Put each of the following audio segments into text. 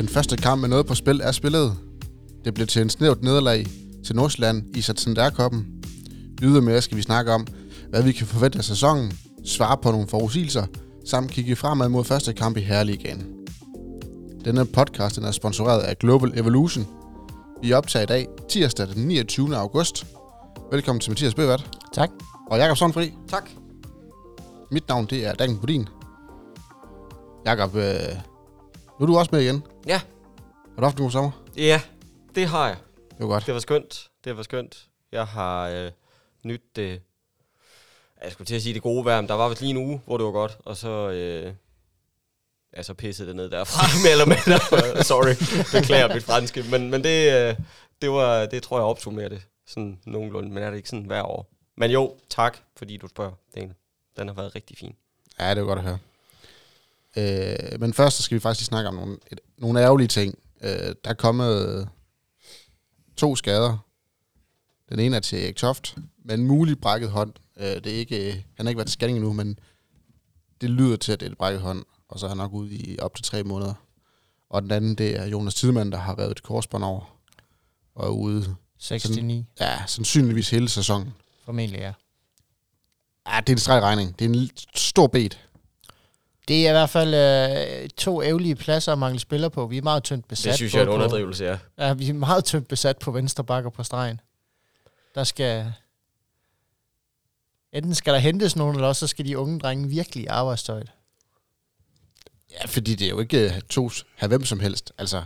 Den første kamp med noget på spil er spillet. Det blev til en snævt nederlag til Nordsjælland i Santander-koppen. Ydermere skal vi snakke om, hvad vi kan forvente af sæsonen, svare på nogle forudsigelser, samt kigge fremad mod første kamp i Herreligaen. Denne podcast den er sponsoreret af Global Evolution. Vi optager i dag, tirsdag den 29. august. Velkommen til Mathias Bøvert Tak. og Jakob Sundfri. Tak. Mit navn det er Dan Budin. Jakob, øh, nu er du også med igen. Ja, Har du haft en god sommer? ja, det har jeg. Det var godt. Det var skønt. Det var skønt. Jeg har øh, nyt det... Jeg skulle til at sige det gode vejr, men der var vist lige en uge, hvor det var godt, og så... Øh, ja, så pissede det ned derfra, mere eller mindre. Sorry, beklager mit franske. Men, men det, øh, det, var, det tror jeg opsummerer det sådan nogenlunde, men er det ikke sådan hver år. Men jo, tak, fordi du spørger, Daniel. Den har været rigtig fin. Ja, det var godt at høre. Øh, men først så skal vi faktisk snakke om nogle, et, nogle ærgerlige ting. Øh, der er kommet to skader. Den ene er til Erik Toft, med en mulig brækket hånd. Øh, det er ikke, han har ikke været til scanning endnu, men det lyder til, at det er et brækket hånd, og så er han nok ude i op til tre måneder. Og den anden, det er Jonas Tidemand, der har revet et korsbånd over, og er ude, 69 ja, sandsynligvis hele sæsonen. formentlig, ja. Ja, det er en streg regning. Det er en stor bet. Det er i hvert fald øh, to ærgerlige pladser at mangle spillere på. Vi er meget tyndt besat. Det synes jeg er en underdrivelse, ja. Ja, vi er meget tyndt besat på venstre bakker på stregen. Der skal... Enten skal der hentes nogen, eller også så skal de unge drenge virkelig i arbejdstøjet. Ja, fordi det er jo ikke øh, to have hvem som helst. Altså,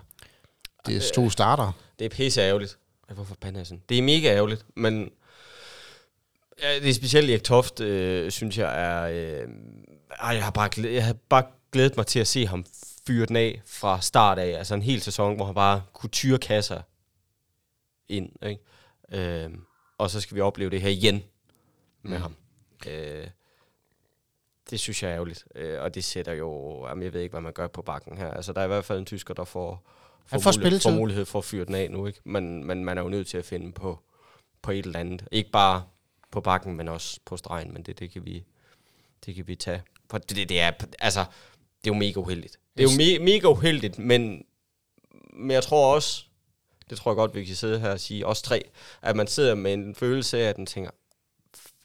det er to starter. Det er pisse ærgerligt. Hvorfor fanden er sådan? Det er mega ærgerligt, men ja, det er specielt Erik Toft, øh, synes jeg er... Øh, ej, jeg har, bare glædet, jeg har bare glædet mig til at se ham fyre den af fra start af. Altså en hel sæson, hvor han bare kunne tyre kasser ind. Ikke? Øh, og så skal vi opleve det her igen med Mm. ham. Øh, det synes jeg er ærgerligt. Øh, og det sætter jo... Jamen, jeg ved ikke, hvad man gør på bakken her. Altså, der er i hvert fald en tysker, der får, Han får mulighed, får mulighed for at fyre den af nu, ikke? Men, men man er jo nødt til at finde på, på et eller andet. Ikke bare på bakken, men også på stregen, men det, det, kan, vi, det kan vi tage. For det, det, det, er, altså, det er jo mega uheldigt. Det er jo me, mega uheldigt, men, men jeg tror også, det tror jeg godt, vi kan sidde her og sige, os tre, at man sidder med en følelse af, at den tænker,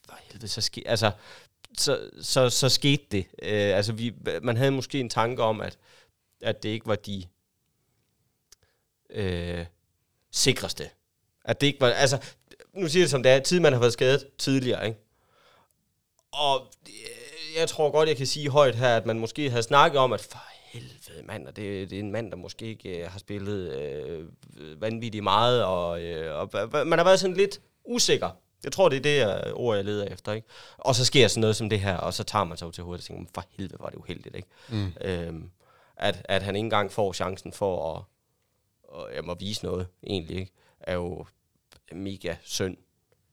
for helvede, så ske, altså, så, så, så skete det. Øh, altså, vi, man havde måske en tanke om, at, at det ikke var de øh, sikreste. At det ikke var, altså, nu siger jeg det som det er, Tidemand har været skadet tidligere, ikke? Og jeg tror godt, jeg kan sige højt her, at man måske havde snakket om, at for helvede mand, og det, det er en mand, der måske ikke øh, har spillet øh, vanvittigt meget, og, øh, og man har været sådan lidt usikker. Jeg tror, det er det øh, ord, jeg leder efter, ikke? Og så sker sådan noget som det her, og så tager man sig til hovedet og tænker, for helvede var det uheldigt, ikke? Mm. Øhm, at, at han ikke engang får chancen for at, at, jamen, at vise noget, egentlig, ikke? er jo mega synd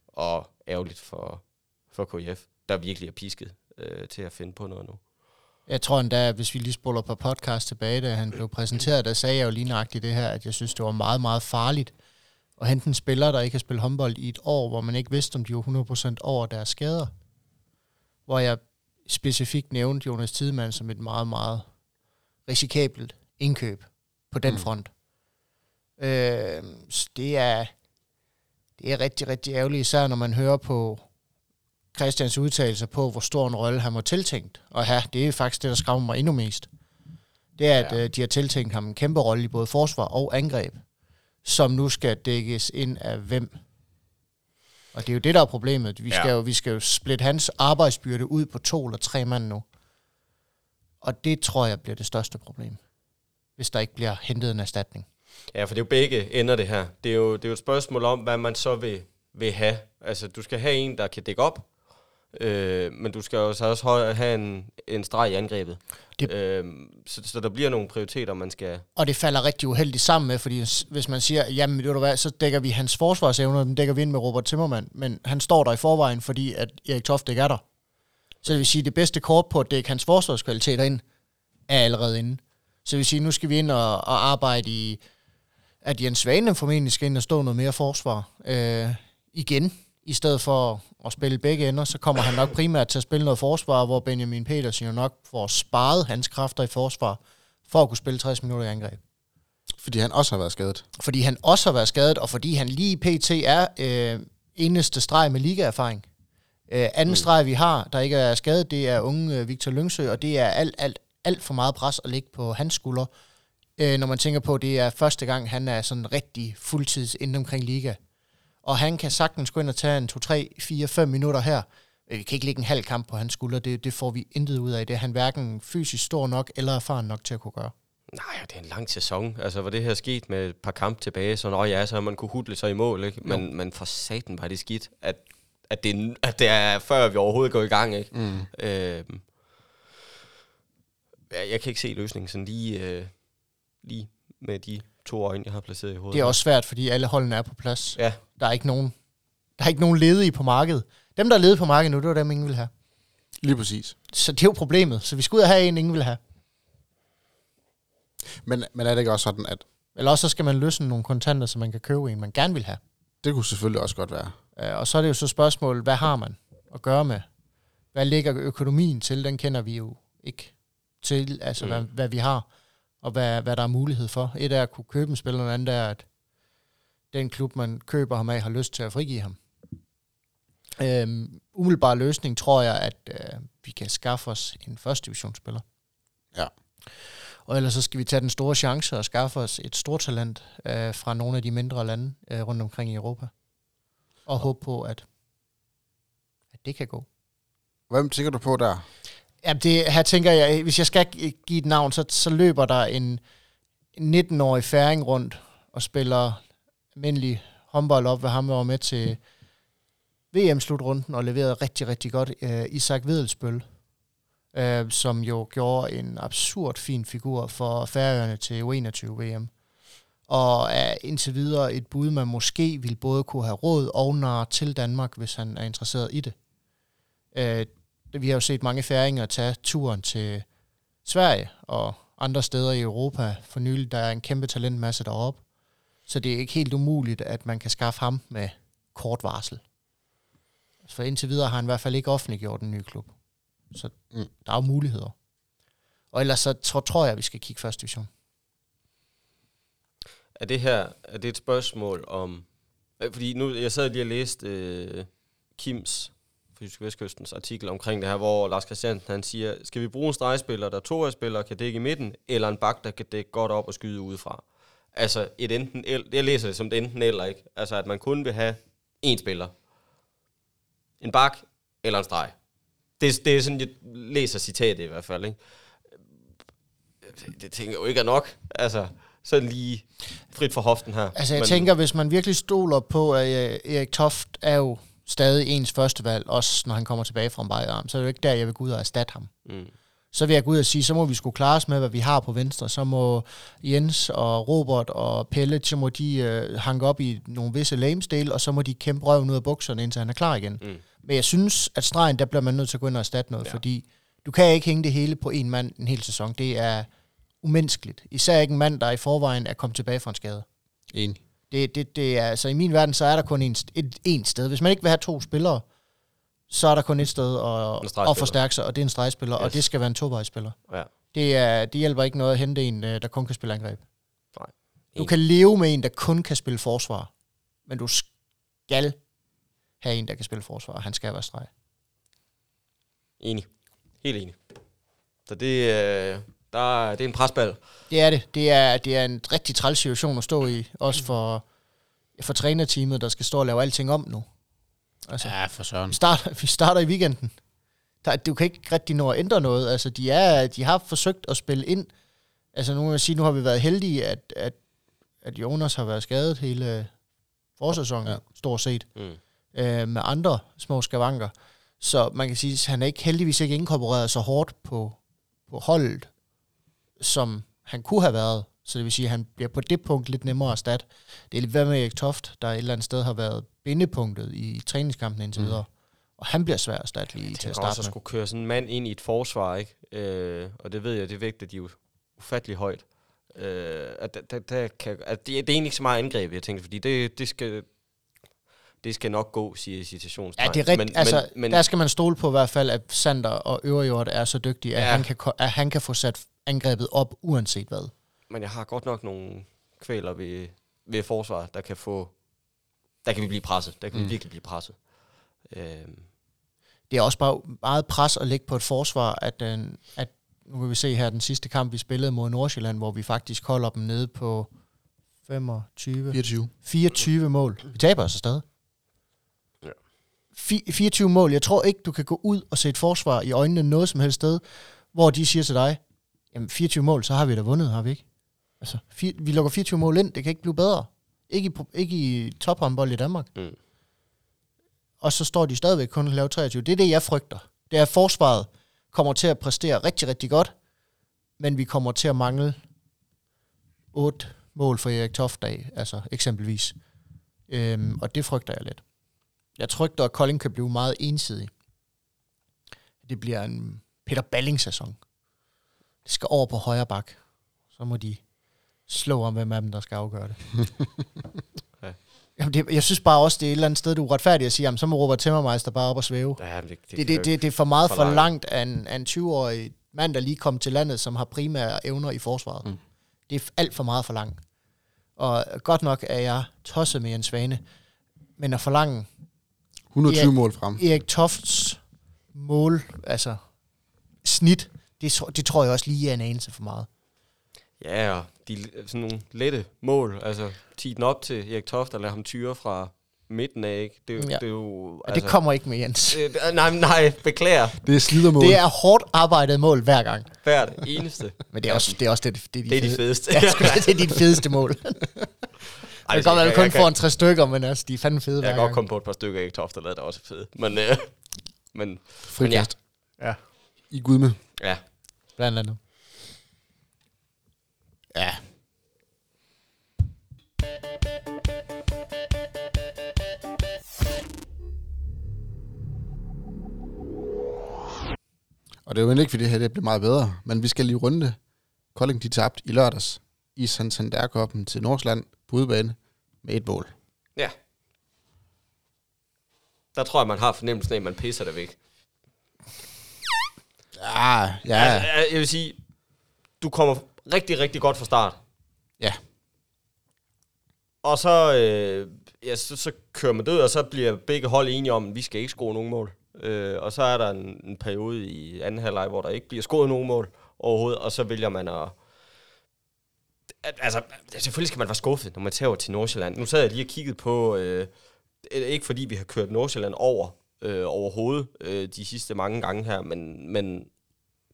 og ærgerligt for, for KF, der virkelig er pisket øh, til at finde på noget nu. Jeg tror endda, hvis vi lige spoler på podcast tilbage, da han blev præsenteret, der sagde jeg jo lige nøjagtigt det her, at jeg synes, det var meget, meget farligt at hente en spiller, der ikke har spillet håndbold i et år, hvor man ikke vidste, om de var 100% over deres skader. Hvor jeg specifikt nævnte Jonas Tidemand som et meget, meget risikabelt indkøb på den Mm. front. Øh, så det er, det er rigtig, rigtig ærgerligt, især når man hører på Christians udtalelser på, hvor stor en rolle han var tiltænkt. Og her, det er faktisk det, der skræmmer mig endnu mest. Det er, at Ja. ja. de har tiltænkt ham en kæmpe rolle i både forsvar og angreb, som nu skal dækkes ind af hvem. Og det er jo det, der er problemet. Vi skal, Ja. jo, vi skal jo splitte hans arbejdsbyrde ud på to eller tre mand nu. Og det tror jeg bliver det største problem, hvis der ikke bliver hentet en erstatning. Ja, for det er jo begge ender det her. Det er jo, det er jo et spørgsmål om, hvad man så vil, vil have. Altså, du skal have en, der kan dække op, øh, men du skal jo så også have en, en streg i angrebet. Det- Øh, så, så der bliver nogle prioriteter, man skal... Og det falder rigtig uheldigt sammen med, fordi hvis man siger, jamen ved du hvad, så dækker vi hans forsvarsevner, dem dækker vi ind med Robert Timmermann, men han står der i forvejen, fordi at Erik Toft ikke er der. Så det vil sige, at det bedste kort på at dække hans forsvarskvaliteter ind, er allerede inde. Så det vil sige, at nu skal vi ind og, og arbejde i, at Jens Svane formentlig skal ind og stå noget mere forsvar øh, igen, i stedet for at spille begge ender, så kommer han nok primært til at spille noget forsvar, hvor Benjamin Petersen jo nok får sparet hans kræfter i forsvar, for at kunne spille 60 minutter i angreb. fordi han også har været skadet. fordi han også har været skadet, og fordi han lige pt. er øh, eneste streg med ligaerfaring. Øh, anden mm. streg, vi har, der ikke er skadet, det er unge øh, Victor Lyngsø, og det er alt, alt, alt for meget pres at ligge på hans skuldre. Øh, når man tænker på, at det er første gang, han er sådan rigtig fuldtids inde omkring liga. Og han kan sagtens gå ind og tage en 2, 3, 4, 5 minutter her. Øh, Vi kan ikke lægge en halv kamp på hans skulder, det, det får vi intet ud af. Det er han hverken fysisk stor nok eller erfaren nok til at kunne gøre. Nej, det er en lang sæson. Altså, hvor det her sket med et par kampe tilbage, så når ja, så har man kunne hudle sig i mål, ikke? Men, men for satan var det skidt, at, at, det, er- at det er før vi overhovedet går i gang, ikke? Mm. Øhm, jeg, jeg kan ikke se løsningen sådan lige, øh, lige med de to øjne, jeg har placeret i hovedet. Det er også svært, fordi alle holdene er på plads. Ja, Der er ikke nogen, der er ikke nogen ledige på markedet. Dem, der er ledige på markedet nu, det var dem, ingen vil have. Lige præcis. Så det er jo problemet. Så vi skal ud og have en, ingen vil have. Men, men er det ikke også sådan, at Eller også så skal man løsne nogle kontanter, så man kan købe en, man gerne vil have. det kunne selvfølgelig også godt være. Uh, og så er det jo så spørgsmålet, hvad har man at gøre med? Hvad ligger økonomien til? Den kender vi jo ikke til, altså mm. hvad, hvad vi har, og hvad, hvad der er mulighed for. Et er at kunne købe en spiller, noget andet er, at den klub, man køber ham af, har lyst til at frigive ham. Øhm, umiddelbar løsning tror jeg, at øh, vi kan skaffe os en første divisionsspiller. Ja. Og ellers så skal vi tage den store chance og skaffe os et stort talent øh, fra nogle af de mindre lande øh, rundt omkring i Europa. Og håbe på, at, at det kan gå. Hvem tænker du på der? Jamen det, her tænker jeg, øh, hvis jeg skal give et navn, så, så løber der en, 19-årig færing rundt og spiller almindelig håndbold op hvad ham, var med til VM-slutrunden og leverede rigtig, rigtig godt. Uh, Isak Vedelsbøl, uh, øh, som jo gjorde en absurd fin figur for Færøerne til U21-VM. Og er indtil videre et bud, man måske vil både kunne have råd og nar til Danmark, hvis han er interesseret i det. Uh, vi har jo set mange færinger tage turen til Sverige og andre steder i Europa for nylig. Der er en kæmpe talentmasse deroppe. Så det er ikke helt umuligt, at man kan skaffe ham med kort varsel. For indtil videre har han i hvert fald ikke offentliggjort en ny klub. Så Mm. der er jo muligheder. Og ellers så tror, tror jeg, at vi skal kigge første division. Er det her er det et spørgsmål om... Fordi nu, jeg sad lige og læste øh, Kims Jyske Vestkystens artikel omkring det her, hvor Lars Christiansen han siger, skal vi bruge en stregspiller, der to spiller kan dække i midten, eller en bak, der kan dække godt op og skyde udefra? Altså et enten el, jeg læser det som et enten eller, ikke? Altså at man kun vil have én spiller. En bak eller en streg. Det, det er sådan, jeg læser citatet i hvert fald, ikke? Det tænker jeg jo ikke er nok. Altså, sådan lige frit for hoften her. Altså jeg Men, tænker, hvis man virkelig stoler på, at øh, Erik Toft er jo stadig ens førstevalg, også når han kommer tilbage fra en Bayern, så er det jo ikke der, jeg vil gå ud og erstatte ham. Mm. så vil jeg gå ud og sige, så må vi skulle klare os med, hvad vi har på venstre. Så må Jens og Robert og Pelle, så må de øh, hanke op i nogle visse lamesdale, og så må de kæmpe røven ud af bukserne, indtil han er klar igen. Mm. Men jeg synes, at stregen, der bliver man nødt til at gå ind og erstatte noget, ja. fordi du kan ikke hænge det hele på en mand en hel sæson. Det er umenneskeligt. Især ikke en mand, der i forvejen er kommet tilbage fra en skade. Enig. Det, det, det er, altså i min verden, så er der kun en, et, et sted. Hvis man ikke vil have to spillere, så er der kun et sted En at, at forstærke sig, og det er en stregspiller, yes. Yes. og det skal være en tovejsspiller. Ja. Det, er, det hjælper ikke noget at hente en, øh, der kun kan spille angreb. Nej. Du kan leve med en, der kun kan spille forsvar, men du skal have en, der kan spille forsvar, og han skal være streg. Enig. Helt enig. Så det, øh, der, det er en presbal. Det er det. Det er, det er en rigtig træls situation at stå i, også for, for trænerteamet, der skal stå og lave alting om nu. Altså, Ja, for søren. vi, starter, vi starter i weekenden. Der, du kan ikke rigtig nå at ændre noget. Altså, de, er, de har forsøgt at spille ind. Altså, nu må jeg sige, nu har vi været heldige, at, at, at Jonas har været skadet hele forsæsonen, ja. stort set, Mm. øh, med andre små skavanker. Så man kan sige, at han er ikke heldigvis ikke inkorporeret så hårdt på, på holdet, som han kunne have været. Så det vil sige, at han bliver på det punkt lidt nemmere at erstatte. Det er lidt hvad med Erik Toft, der et eller andet sted har været bindepunktet i træningskampen indtil Mm. videre. Og han bliver svær at erstatte lige til at også starte at med. skulle køre sådan en mand ind i et forsvar, ikke? Øh, og det ved jeg, det vægter de jo ufattelig højt. Øh, at, der, der, der kan, at det, det er egentlig ikke så meget angreb, jeg tænker, fordi det, det skal det skal nok gå, siger citationstegn. Ja, det er rigtigt. Men, altså, men, men, der skal man stole på i hvert fald, at Sander og Øverjord er så dygtige, at, Ja. han kan, at han kan få sat angrebet op, uanset hvad. men jeg har godt nok nogle kvæler ved, ved forsvar, der kan få, der kan vi blive presset. Der kan mm. vi virkelig blive presset. Øh, Det er også bare meget pres at lægge på et forsvar, at, den, at nu kan vi se her den sidste kamp, vi spillede mod Nordsjælland, hvor vi faktisk holder dem nede på 25, 24. 24 mål. Vi taber altså stadig. Ja. Fi- 24 mål. Jeg tror ikke, du kan gå ud og se et forsvar i øjnene noget som helst sted, hvor de siger til dig, jamen 24 mål, så har vi da vundet, har vi ikke? Altså, fire, vi lukker 24 mål ind, det kan ikke blive bedre. Ikke i, ikke i tophåndbold i Danmark. Mm. Og så står de stadigvæk kun og laver 23. Det er det, jeg frygter. Det er, at forsvaret kommer til at præstere rigtig, rigtig godt, men vi kommer til at mangle 8 mål for Erik Toft af, altså eksempelvis. Øhm, og det frygter jeg lidt. Jeg frygter, at Kolding kan blive meget ensidig. Det bliver en Peter Balling-sæson. Det skal over på højre bak. Så må de slå om, hvem af dem, der skal afgøre det. Ja. Jamen det, jeg synes bare også, det er et eller andet sted, du er retfærdig at sige, jamen, så må Robert Timmermeister bare op og svæve. ja, det, det, Det, det, det, det er for meget for for langt. af en, af en 20-årig mand, der lige kom til landet, som har primære evner i forsvaret. Mm. Det er alt for meget for langt. Og godt nok er jeg tosset med Jens Svane, men at forlange 120 Ja. mål frem. Erik Tofts mål, altså snit, det, det tror jeg også lige er en anelse for meget. Ja, og de, sådan nogle lette mål, altså tige den op til Erik Toft og lade ham tyre fra midten af, ikke? Det, er jo- Ja. det er jo... Og det kommer ikke med Jens. Øh, nej, nej, beklager. Det er slidermål. Det er hårdt arbejdet mål hver gang. Hvert eneste. Men det er også det, er også det, det, er Det er de fedeste. Ja, det er dit fedeste mål. Det Ej, kan godt være, at du kun jeg- får en tre stykker, men altså, de er fandme fede Jeg kan godt komme på et par stykker, Erik Toft, der lavede det også fedt. Men, øh, men Frikast. Ja, I Gud med. Ja, blandt andet. Ja. Og det er jo ikke, fordi det her det bliver meget bedre, men vi skal lige runde det. Kolding de tabte i lørdags i Santander til Nordsland på udebane med et mål. ja. Der tror jeg, man har fornemmelsen af, at man pisser det væk. Ja, ja. Altså, jeg vil sige, du kommer rigtig, rigtig godt fra start. Ja. Og så, øh, ja, så, så kører man død, og så bliver begge hold enige om, at vi skal ikke score nogen mål. Øh, og så er der en, en periode i anden halvleg, hvor der ikke bliver scoret nogen mål overhovedet, og så vælger man at... altså, selvfølgelig skal man være skuffet, når man tager til Nordsjælland. Nu sad jeg lige og kiggede på, øh, ikke fordi vi har kørt Nordsjælland over øh, overhovedet øh, de sidste mange gange her, men, men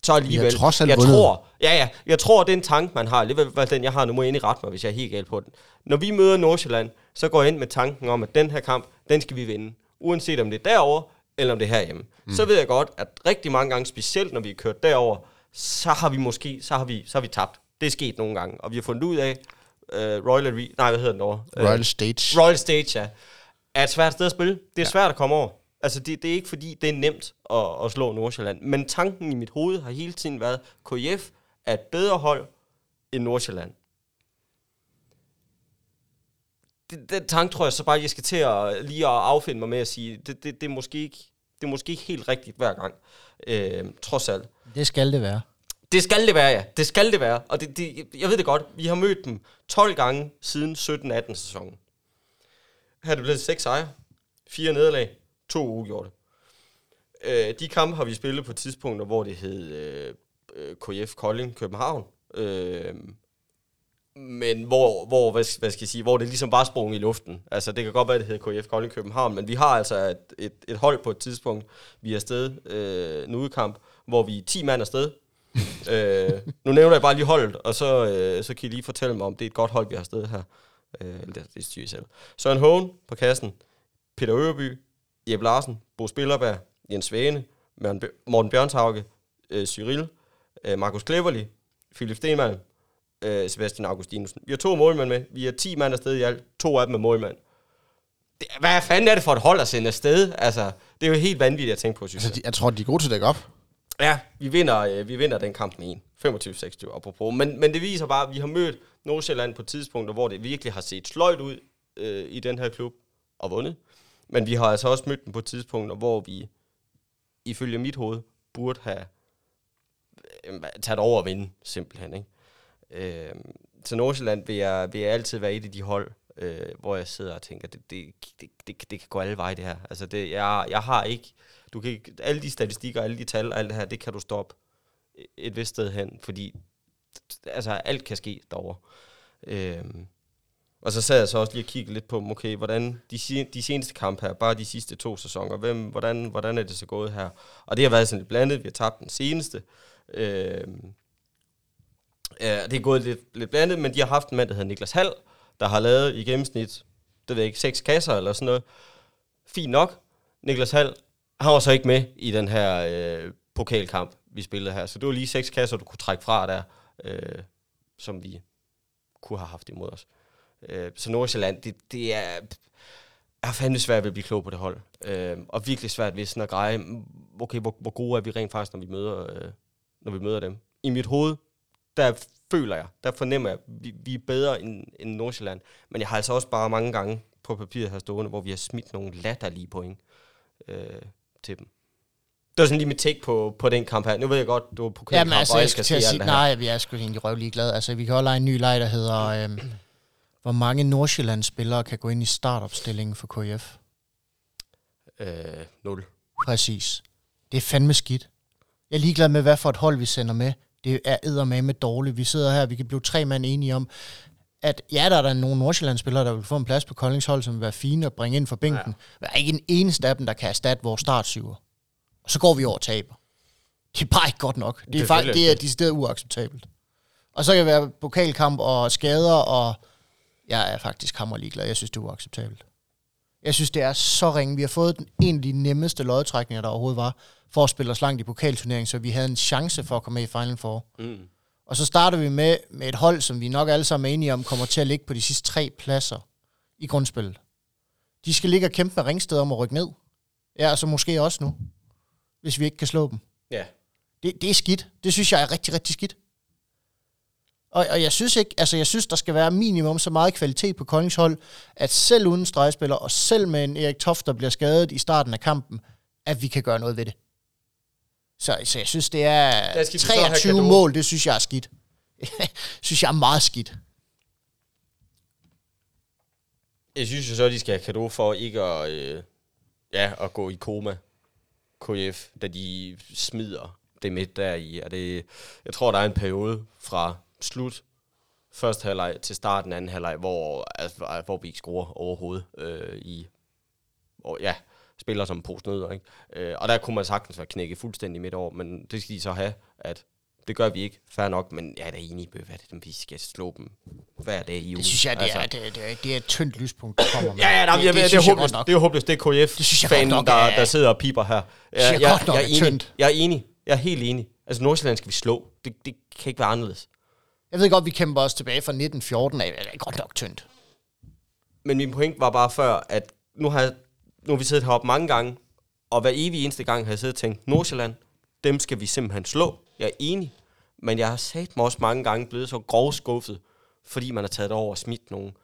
så alligevel. trods alt jeg vundet. tror, ja, ja, jeg tror, det er en tanke, man har. Det er den, jeg har. Nu må jeg endelig rette mig, hvis jeg er helt galt på den. Når vi møder Nordsjælland, så går jeg ind med tanken om, at den her kamp, den skal vi vinde. Uanset om det er derovre, eller om det er herhjemme. Mm. Så ved jeg godt, at rigtig mange gange, specielt når vi er kørt derover, så har vi måske, så har vi, så har vi tabt. Det er sket nogle gange. Og vi har fundet ud af, uh, Royal Arena, nej, hvad hedder den? Øh, Royal Stage. Royal Stage, ja. Er et svært sted at spille. Det er ja. svært at komme over. Altså, det, det er ikke fordi, det er nemt at, at slå Nordsjælland. Men tanken i mit hoved har hele tiden været, KF er et bedre hold end Nordsjælland. Det, den tanke tror jeg så bare, jeg skal til at lige at affinde mig med at sige, det, det, det, er, måske ikke, det er måske ikke helt rigtigt hver gang. Øh, trods alt. Det skal det være. Det skal det være, ja. Det skal det være. Og det, det, jeg ved det godt. Vi har mødt dem 12 gange siden 17-18 sæsonen. Her er det blevet 6 sejre, 4 nederlag, 2 uafgjorte. Øh, de kampe har vi spillet på tidspunkter, hvor det hed øh, øh, KF Kolding København. Øh, men hvor, hvor, hvad, hvad skal jeg sige, hvor det ligesom bare sprung i luften. Altså, det kan godt være, det hedder KF Kolding København, men vi har altså et, et, et hold på et tidspunkt, vi er afsted, øh, en udkamp, hvor vi er 10 mand afsted. øh, nu nævner jeg bare lige holdet, og så, øh, så kan I lige fortælle mig, om det er et godt hold, vi har afsted her. Øh, det, det styrer I selv. Søren Hågen på kassen, Peter Øverby, Jeppe Larsen, Bo Spillerberg, Jens Svane, Morten Bjørnshauge, øh, Cyril, øh, Markus Kleverli, Philip Stenmann, øh, Sebastian Augustinusen. Vi har to målmænd med. Vi er 10 mand afsted i alt. To af dem er målmand. Det, hvad fanden er det for et hold at sende afsted? Altså, det er jo helt vanvittigt at tænke på, synes jeg. Altså, de, jeg tror, de er gode til at dække op. Ja, vi vinder, øh, vi vinder den kamp med 1. 25-26 apropos. Men, men det viser bare, at vi har mødt Nordsjælland på tidspunkter, hvor det virkelig har set sløjt ud øh, i den her klub og vundet. Men vi har altså også mødt dem på tidspunkter, hvor vi ifølge mit hoved burde have øh, taget over og vinde, simpelthen. Ikke? Øh, så Nordsjælland vil jeg, vil jeg altid være et af de hold, øh, hvor jeg sidder og tænker, det, det, det, det, det kan gå alle veje det her. Altså det, jeg, jeg har ikke, du kan ikke, alle de statistikker, alle de tal og alt det her, det kan du stoppe et vist sted hen, fordi altså alt kan ske derovre. Øhm, og så sad jeg så også lige og kiggede lidt på, okay, hvordan de, de seneste kampe her, bare de sidste to sæsoner, hvem, hvordan, hvordan er det så gået her? Og det har været sådan lidt blandet, vi har tabt den seneste. Øh, ja, det er gået lidt, lidt blandet, men de har haft en mand, der hedder Niklas Hall, der har lavet i gennemsnit, det ved jeg ikke, seks kasser eller sådan noget. Fint nok. Niklas Hall, han var så ikke med i den her øh, pokalkamp, vi spillede her. Så det var lige seks kasser, du kunne trække fra der, øh, som vi kunne have haft imod os. Øh, så Nordsjælland, det, det er, er fandme svært ved at blive klog på det hold. Øh, og virkelig svært ved sådan at greje, okay, hvor, hvor gode er vi rent faktisk, når vi møder, øh, når vi møder dem. I mit hoved, der føler jeg, der fornemmer jeg, vi, vi er bedre end, end Nordsjælland. Men jeg har altså også bare mange gange på papiret her stående, hvor vi har smidt nogle latterlige point øh, til dem. Det var sådan lige mit take på, på den kamp her. Nu ved jeg godt, du var på Jamen, altså, jeg skal til at sige, nej, vi er sgu egentlig røvlig glade. Altså, vi kan også lege en ny leg, der hedder, øhm, hvor mange Nordsjælland-spillere kan gå ind i startopstillingen for KF? Øh, 0. Præcis. Det er fandme skidt. Jeg er ligeglad med, hvad for et hold vi sender med. Det er med dårligt. Vi sidder her, vi kan blive tre mand enige om, at ja, der er der nogle Nordsjælland-spillere, der vil få en plads på Koldings hold, som vil være fine at bringe ind for bænken. Ja. Der er ikke en eneste af dem, der kan erstatte vores startsyver. Og så går vi over og taber. Det er bare ikke godt nok. Det er, faktisk, det er decideret uacceptabelt. Og så kan det være pokalkamp og skader, og jeg er faktisk hammer ligeglad. Jeg synes, det er uacceptabelt. Jeg synes, det er så ringe. Vi har fået den, de nemmeste lodtrækninger, der overhovedet var, for at spille os langt i pokalturneringen, så vi havde en chance for at komme med i Final Four. Mm. Og så starter vi med, med et hold, som vi nok alle sammen er enige om, kommer til at ligge på de sidste tre pladser i grundspillet. De skal ligge og kæmpe med Ringsted om at rykke ned. Ja, altså måske også nu, hvis vi ikke kan slå dem. Ja. Det, det er skidt. Det synes jeg er rigtig, rigtig skidt. Og, og jeg synes ikke, altså jeg synes, der skal være minimum så meget kvalitet på Koldings hold, at selv uden stregspiller, og selv med en Erik Toft, der bliver skadet i starten af kampen, at vi kan gøre noget ved det. Så, så jeg synes, det er 23 mål, det synes jeg er skidt. synes jeg er meget skidt. Jeg synes jo så, at de skal have kado for ikke at, øh, ja, at gå i koma, KF, da de smider det midt der i. Og det, jeg tror, der er en periode fra slut første halvleg til starten anden halvleg, hvor, altså, hvor vi ikke scorer overhovedet øh, i, og, ja, spiller som post nødder, ikke? Øh, og der kunne man sagtens være knækket fuldstændig midt over, men det skal de så have, at det gør vi ikke, fair nok, men jeg er da enig hvad det, vi skal slå dem hver dag i ugen. Det synes jeg, det, altså. er, det, det, er, det er et tyndt lyspunkt, der kommer med. ja, ja, nej, det, jeg, det, det, det, er håbløst, det er håbløst, det er KF-fanen, der, der sidder og piper her. Jeg, jeg, jeg, jeg, er enig, jeg er enig, jeg er helt enig. Altså Nordsjælland skal vi slå, det, det kan ikke være anderledes. Jeg ved godt, vi kæmper os tilbage fra 1914 af, det er godt nok tyndt. Men min point var bare før, at nu har, jeg, nu har vi siddet heroppe mange gange, og hver evig eneste gang har jeg siddet og tænkt, Nordsjælland, dem skal vi simpelthen slå. Jeg er enig. Men jeg har sagt mig også mange gange blevet så grov skuffet, fordi man har taget det over og smidt nogen.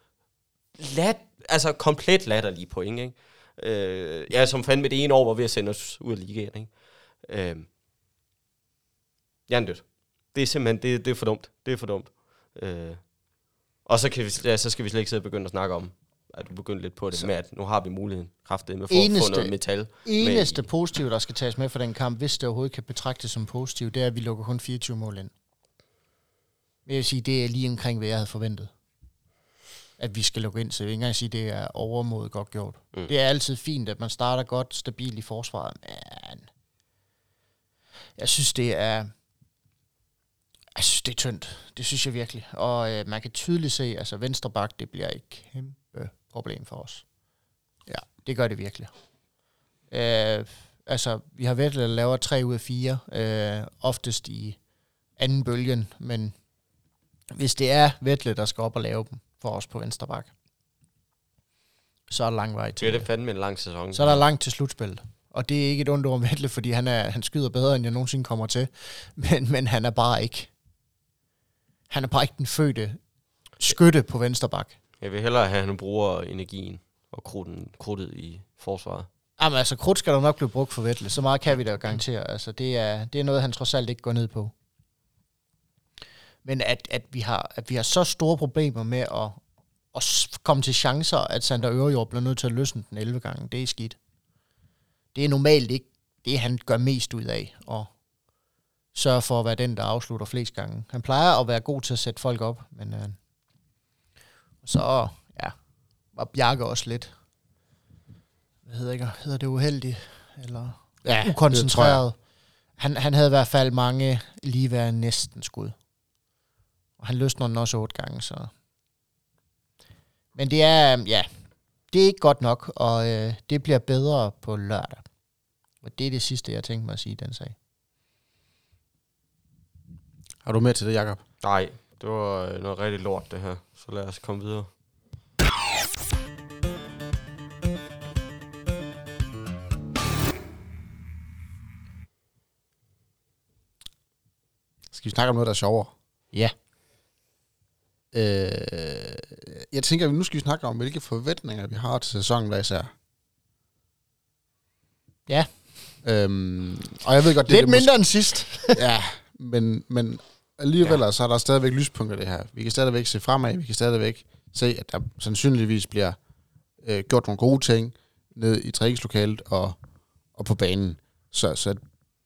lat, altså komplet latterlige point. Ikke? Øh, jeg er som fandt med det ene år, hvor vi har sendt os ud af ligaen. Ikke? Øh, jeg er dødt. Det er simpelthen, det, det er for dumt. Det er for dumt. Øh, og så, kan vi, ja, så skal vi slet ikke sidde og begynde at snakke om, at du begynder lidt på det så. med, at nu har vi muligheden kraftet med for eneste, at få noget metal. eneste med positive, der skal tages med for den kamp, hvis det overhovedet kan betragtes som positivt, det er, at vi lukker kun 24 mål ind. Jeg vil sige, det er lige omkring, hvad jeg havde forventet. At vi skal lukke ind, så jeg vil ikke engang sige, at det er overmodet godt gjort. Mm. Det er altid fint, at man starter godt, stabilt i forsvaret, men jeg synes, det er jeg synes, det er tyndt. Det synes jeg virkelig. Og øh, man kan tydeligt se, altså, venstre bak, det bliver et kæmpe problem for os. Ja, det gør det virkelig. Øh, altså, vi har været at lave tre ud af fire, øh, oftest i anden bølgen, men hvis det er Vettle, der skal op og lave dem for os på venstre bak, så er der lang vej til. Det er det fandme en lang sæson. Så er der langt til slutspillet. Og det er ikke et ondt om Vettle, fordi han, er, han skyder bedre, end jeg nogensinde kommer til. Men, men han er bare ikke han er bare ikke den fødte skytte på venstre bak. Jeg vil hellere have, at han bruger energien og krudten, krudtet i forsvaret. Jamen altså, krudt skal der nok blive brugt for Vettel. Så meget kan vi da garantere. Altså, det er, det er noget, han trods alt ikke går ned på. Men at, at, vi har, at vi har så store problemer med at, at komme til chancer, at Sander Ørejord bliver nødt til at løsne den 11 gange, det er skidt. Det er normalt ikke det, han gør mest ud af, og sørge for at være den, der afslutter flest gange. Han plejer at være god til at sætte folk op, men øh, så ja, var Bjarke også lidt, hvad hedder, ikke, hedder det uheldigt, eller Ja, ukoncentreret. Han, han havde i hvert fald mange lige været næsten skud. Og han løsner den også otte gange, så... Men det er, ja, det er ikke godt nok, og øh, det bliver bedre på lørdag. Og det er det sidste, jeg tænkte mig at sige i den sag. Har du med til det, Jacob? Nej, det var øh, noget rigtig lort, det her. Så lad os komme videre. Skal vi snakke om noget, der er sjovere? Ja. Øh, jeg tænker, at nu skal vi snakke om, hvilke forventninger vi har til sæsonen hver især. Ja. Øhm, og jeg ved godt, det Lidt er det mindre end sidst. Måske, ja, men, men alligevel ja. så er der stadigvæk lyspunkter det her. Vi kan stadigvæk se fremad, vi kan stadigvæk se, at der sandsynligvis bliver øh, gjort nogle gode ting ned i træningslokalet og, og på banen. Så, så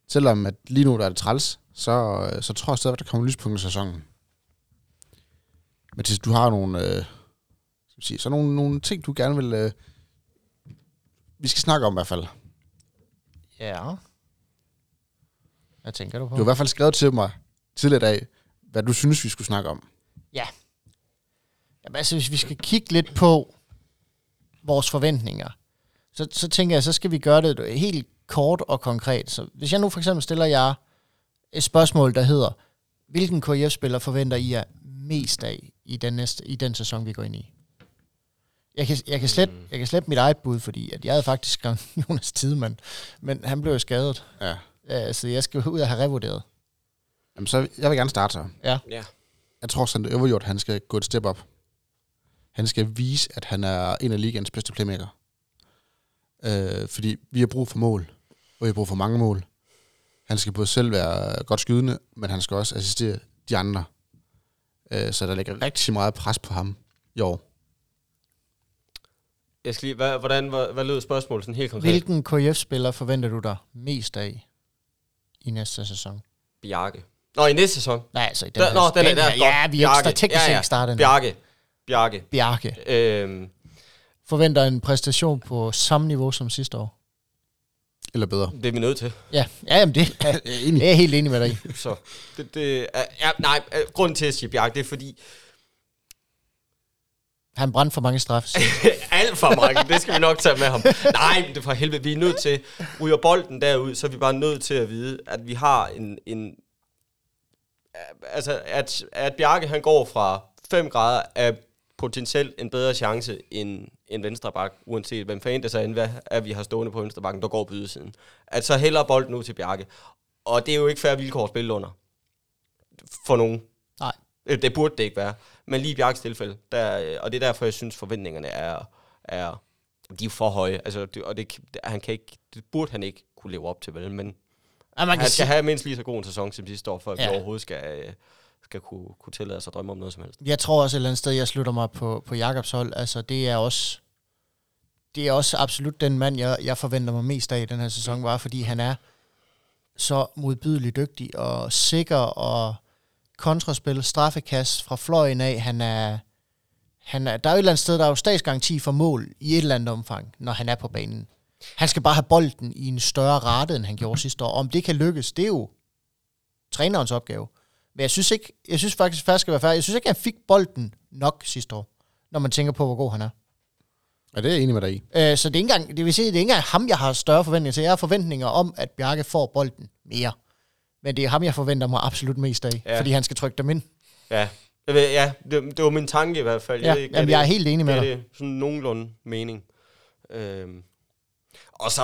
selvom at lige nu der er det træls, så, øh, så tror jeg stadigvæk, der kommer lyspunkter i sæsonen. Mathis, du har nogle, øh, skal sige, så nogle, nogle ting, du gerne vil... Øh, vi skal snakke om i hvert fald. Ja. Hvad tænker du på? Du har i hvert fald skrevet til mig tidligere i dag, hvad du synes, vi skulle snakke om. Jamen, altså, hvis vi skal kigge lidt på vores forventninger, så, så tænker jeg, så skal vi gøre det helt kort og konkret. Så hvis jeg nu for eksempel stiller jer et spørgsmål, der hedder, hvilken KF-spiller forventer I jer mest af i den, næste, i den sæson, vi går ind i? Jeg kan, jeg, kan slet, jeg kan slet mit eget bud, fordi at jeg havde faktisk skrevet Jonas Tidemann, men han blev jo skadet. Ja. Ja, så jeg skal ud og have revurderet. Jamen, så jeg vil gerne starte så. Ja. Jeg tror, Sander Øverjord, han skal gå et step op. Han skal vise, at han er en af ligens bedste playmaker. Øh, fordi vi har brug for mål, og vi har brug for mange mål. Han skal både selv være godt skydende, men han skal også assistere de andre. Øh, så der ligger rigtig meget pres på ham i år. Jeg skal lige, hvad, hvordan, hvad, hvad lød spørgsmålet sådan helt konkret? Hvilken KF-spiller forventer du dig mest af i næste sæson? Bjarke. Nå, i næste sæson. Nej, altså i den Der, her, nå, den er den der. her, Ja, vi er teknisk ja, ja. startet. Bjarke. Bjarke. Bjarke. Øhm, Forventer en præstation på samme niveau som sidste år. Eller bedre. det er vi nødt til. Ja, ja jamen det, Jeg er enig. det er jeg helt enig med dig i. Så det, det er, ja, nej, øh, grunden til at sige Bjarke, det er fordi, han brændte for mange straf. alt for mange, det skal vi nok tage med ham. Nej, men det er for helvede, vi er nødt til, ryger bolden derud, så er vi bare nødt til at vide, at vi har en, en altså, at, at Bjarke han går fra 5 grader af potentielt en bedre chance end en venstreback, uanset hvem fanden det så end, hvad at vi har stående på venstrebakken, der går på ydersiden. At så hælder bolden ud til Bjarke. Og det er jo ikke færre vilkår at spille under. For nogen. Øh, Det burde det ikke være. Men lige i Bjarkes tilfælde, der, øh, og det er derfor, jeg synes, forventningerne er, er de er for høje. Altså, det, og det, han kan ikke, det burde han ikke kunne leve op til, vel? Men Ja, man kan han skal sige, have mindst lige så god en sæson som sidste år, for at ja. Vi overhovedet skal, øh, skal kunne, kunne tillade sig at drømme om noget som helst. jeg tror også et eller andet sted, jeg slutter mig på, på Jakobs hold. Altså, det er også det er også absolut den mand, jeg, jeg forventer mig mest af i den her sæson, var, fordi han er så modbydeligt dygtig og sikker og kontraspil, straffekast fra fløjen af. Han er, han er, der er jo et eller andet sted, der er jo statsgaranti for mål i et eller andet omfang, når han er på banen. Han skal bare have bolden i en større rate, end han gjorde sidste år. Om det kan lykkes, det er jo trænerens opgave. Men jeg synes ikke, jeg synes faktisk, først skal være færdig. Jeg synes ikke, han fik bolden nok sidste år, når man tænker på, hvor god han er. Ja, det er jeg enig med dig i. Øh, så det er, ikke engang, det vil sige, det er ikke engang ham, jeg har større forventninger til. Jeg har forventninger om, at Bjarke får bolden mere. Men det er ham, jeg forventer mig absolut mest af, Ja. fordi han skal trykke dem ind. Ja, jeg ja det, det var min tanke i hvert fald. Ja, ved ikke, jamen, det- jeg er helt enig med er dig. det sådan nogenlunde mening. Øhm. Og så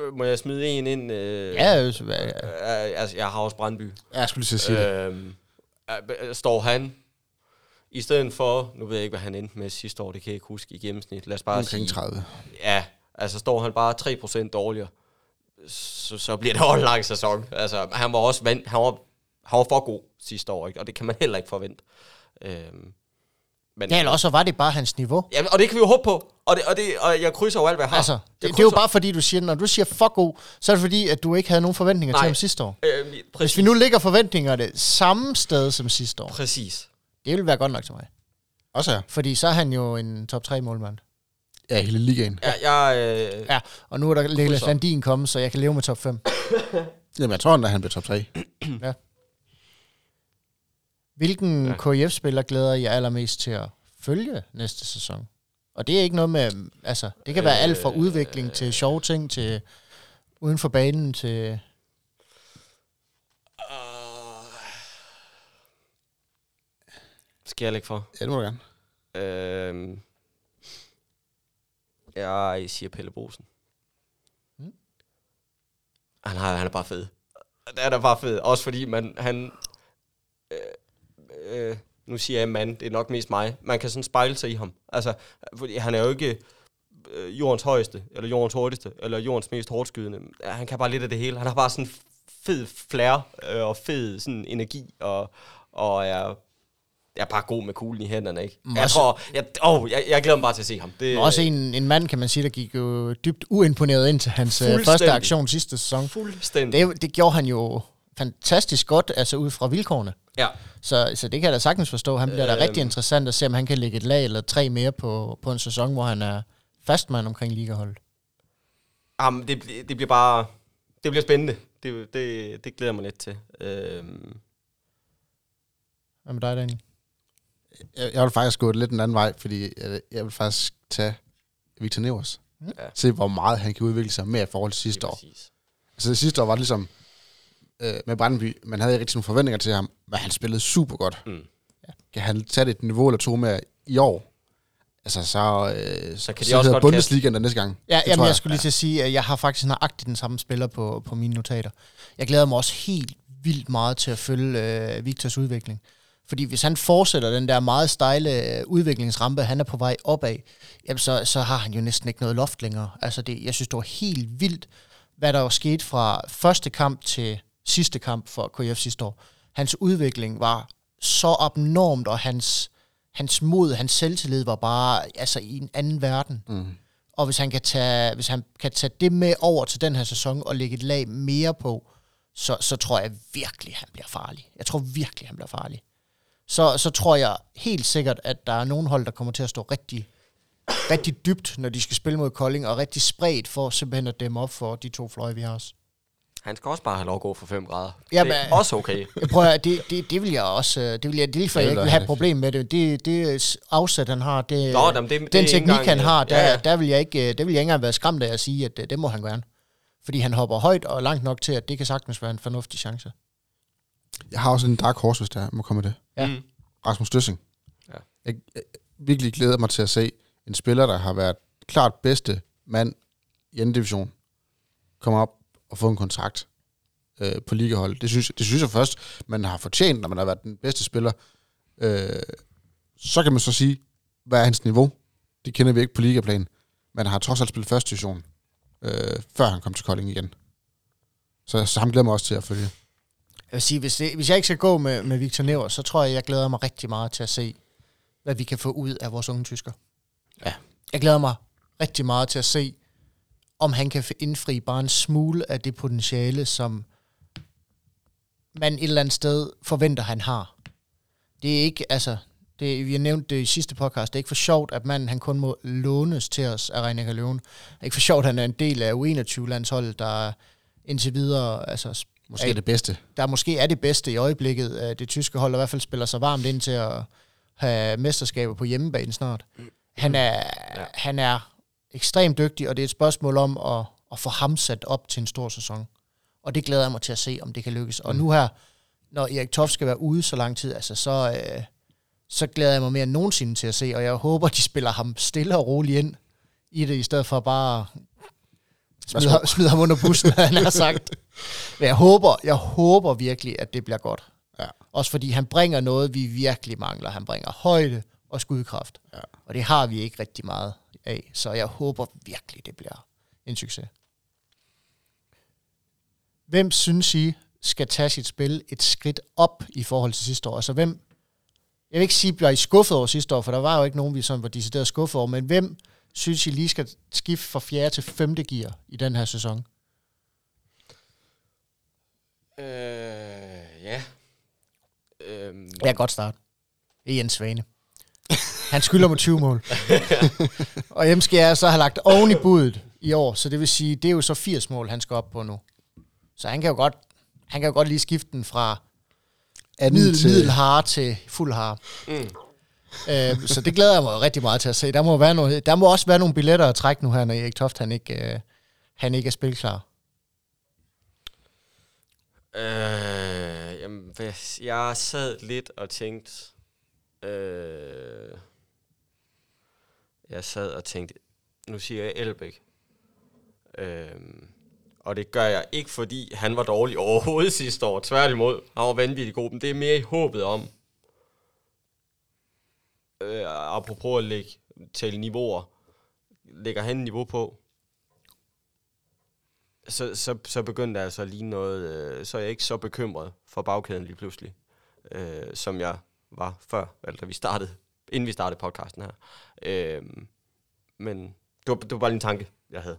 øh, må jeg smide en ind. Øh, Ja, øh, ja. Øh, altså, jeg har også Brandby. Ja, jeg skulle lige at sige det. Øhm, øh, står han i stedet for, nu ved jeg ikke, hvad han endte med sidste år, det kan jeg ikke huske i gennemsnit. Lad os bare Omkring sige, 30. ja, altså står han bare 3% dårligere, så, så bliver det også en lang sæson. Altså, han var også vant, han var Han var for god sidste år, ikke? og det kan man heller ikke forvente. Øhm, men, Ja, eller også så var det bare hans niveau. ja, og det kan vi jo håbe på. Og, det, og, det, og jeg krydser jo alt, hvad jeg har. Altså, det, det er jo bare fordi, du siger, når du siger for god, så er det fordi, at du ikke havde nogen forventninger Nej. til ham sidste år. Øh, Hvis præcis. vi nu ligger forventninger det samme sted som sidste år, Præcis. det vil være godt nok til mig. Også her. Fordi så er han jo en top 3 målmand. Ja, hele ligaen. Ja, jeg, øh, Ja, og nu er der Niklas Krydser. Landin kommet, så jeg kan leve med top 5. Jamen, jeg tror, at han bliver top 3. Hvilken Ja. ja. KIF-spiller glæder I jer allermest til at følge næste sæson? Og det er ikke noget med, altså, det kan være alt fra Øh, udvikling til sjove ting, til uden for banen, til... skal jeg lægge for? Ja, det må du gerne. Øh, jeg siger Pelle Bosen. Mm. Han, har, han er bare fed. Det er da bare fed. Også fordi man, han... Øh, øh, nu siger jeg mand, det er nok mest mig. Man kan sådan spejle sig i ham. Altså, fordi han er jo ikke øh, jordens højeste, eller jordens hurtigste, eller jordens mest hårdskydende. Han kan bare lidt af det hele. Han har bare sådan fed flair, øh, og fed sådan energi, og, og er, er bare god med kuglen i hænderne, ikke? Jeg tror, jeg, oh, jeg, jeg glæder mig bare til at se ham. Det, Også en, en mand, kan man sige, der gik jo dybt uimponeret ind til hans øh, første aktion sidste sæson. Fuldstændig. Det, det gjorde han jo fantastisk godt, altså ud fra vilkårene. Ja. Så, så det kan jeg da sagtens forstå. Han bliver da Øhm. rigtig interessant at se, om han kan lægge et lag eller tre mere på, på en sæson, hvor han er fastmand omkring ligaholdet. Jamen, det, bl- det bliver bare... Det bliver spændende. Det, det, det glæder jeg mig lidt til. Øhm, Hvad med dig, Daniel? Jeg, jeg vil faktisk gå lidt den anden vej, fordi jeg, jeg vil faktisk tage Victor Nevers. Mm. Ja. Se, hvor meget han kan udvikle sig mere i forhold til sidste år. præcis. Altså sidste år var det ligesom øh, med Brandby, man havde ikke rigtig nogle forventninger til ham, men han spillede super godt. Mm. Kan han tage et niveau eller to mere i år? Altså så, øh, Så kan de så også godt Bundesligaen der næste gang. Ja, Det jamen, tror jeg skulle lige til at sige, at jeg har faktisk nøjagtigt den samme spiller på, på mine notater. Jeg glæder mig også helt vildt meget til at følge øh, Victors udvikling. Fordi hvis han fortsætter den der meget stejle øh, udviklingsrampe, han er på vej opad, jamen så, så har han jo næsten ikke noget loft længere. Altså det, jeg synes, det var helt vildt, hvad der var sket fra første kamp til sidste kamp for KF sidste år. Hans udvikling var så abnormt, og hans, hans mod, hans selvtillid var bare altså, i en anden verden. Mm. Og hvis han kan tage, hvis han kan tage det med over til den her sæson og lægge et lag mere på, så, så tror jeg virkelig, han bliver farlig. Jeg tror virkelig, han bliver farlig. Så, så tror jeg helt sikkert, at der er nogle hold, der kommer til at stå rigtig, rigtig dybt, når de skal spille mod Kolding, og rigtig spredt for simpelthen at dæmme op for de to fløje, vi har også. Han skal også bare have lov at gå for 5 grader. Ja, det er men- også okay. Jeg prøver, at det, det, det vil jeg også, øh, det vil jeg, det er lige for, Det jeg vil ikke vil jeg have et problem med det. Det, det afsæt, han har, det, Nå, jamen, det- det den ikke teknik, engang, han har, der, ja, ja. der vil jeg ikke, øh, det vil jeg ikke engang være skræmt af at sige, at øh, det må han gerne. Fordi han hopper højt og langt nok til, at det kan sagtens være en fornuftig chance. Jeg har også en dark horse, hvis der må komme med det. Ja. Mm. Rasmus Døssing. Ja. Jeg, jeg virkelig glæder mig til at se en spiller, der har været klart bedste mand i anden division, komme op og få en kontrakt øh, på ligahold. Det synes, det synes jeg først, man har fortjent, når man har været den bedste spiller. Øh, så kan man så sige, hvad er hans niveau? Det kender vi ikke på ligaplan. Men han har trods alt spillet første division, øh, før han kom til Kolding igen. Så, så ham glæder mig også til at følge. Jeg vil sige, hvis, det, hvis jeg ikke skal gå med, med Victor Never, så tror jeg, jeg glæder mig rigtig meget til at se, hvad vi kan få ud af vores unge tysker. Ja. Jeg glæder mig rigtig meget til at se, om han kan indfri bare en smule af det potentiale, som man et eller andet sted forventer, han har. Det er ikke, altså, det, vi har nævnt det i sidste podcast, det er ikke for sjovt, at manden han kun må lånes til os af Reiner Leon. Det er ikke for sjovt, at han er en del af U21-landsholdet, der indtil videre altså, Måske Ja. det bedste. der måske er det bedste i øjeblikket. Det tyske hold, i hvert fald spiller sig varmt ind til at have mesterskaber på hjemmebane snart. Han er, Ja. han er ekstremt dygtig, og det er et spørgsmål om at, at få ham sat op til en stor sæson. Og det glæder jeg mig til at se, om det kan lykkes. Og nu her, når Erik Toft skal være ude så lang tid, altså så, øh, så glæder jeg mig mere end nogensinde til at se, og jeg håber, de spiller ham stille og roligt ind i det, i stedet for bare smide, ham- smide ham under bussen, han har sagt. Men jeg håber, jeg håber virkelig, at det bliver godt. Ja. Også fordi han bringer noget, vi virkelig mangler. Han bringer højde og skudkraft. Ja. Og det har vi ikke rigtig meget af. Så jeg håber virkelig, det bliver en succes. Hvem synes I skal tage sit spil et skridt op i forhold til sidste år. Altså hvem, jeg vil ikke sige, at er skuffet over sidste år, for der var jo ikke nogen, vi sådan var decideret skuffet over, men hvem synes I lige skal skifte fra fjerde til femte gear i den her sæson? Øh, ja. Øhm, Jeg kan godt starte. Det er Jens Svane. Han skylder mig 20 mål. og jeg så have lagt oven i budet i år, så det vil sige, det er jo så 80 mål, han skal op på nu. Så han kan jo godt, han kan jo godt lige skifte den fra Anden middel, til, middelhare til fuld hare. Mm. Øh, så det glæder jeg mig rigtig meget til at se. Der må, være noget, der må også være nogle billetter at trække nu her, når Erik Toft han ikke, øh, han ikke er spilklar. Øh, jamen, jeg sad lidt og tænkte... Øh, jeg sad og tænkte... Nu siger jeg Elbæk. Øh, og det gør jeg ikke, fordi han var dårlig overhovedet sidste år. Tværtimod, han var vanvittig god. Men det er mere i håbet om... Øh, apropos at lægge, tale niveauer. Lægger han niveau på, så, så, så begyndte det altså at ligne noget, øh, så er jeg ikke så bekymret for bagkæden lige pludselig, øh, som jeg var før, eller da vi startede, inden vi startede podcasten her. Øh, men det var, det var bare lige en tanke, jeg havde.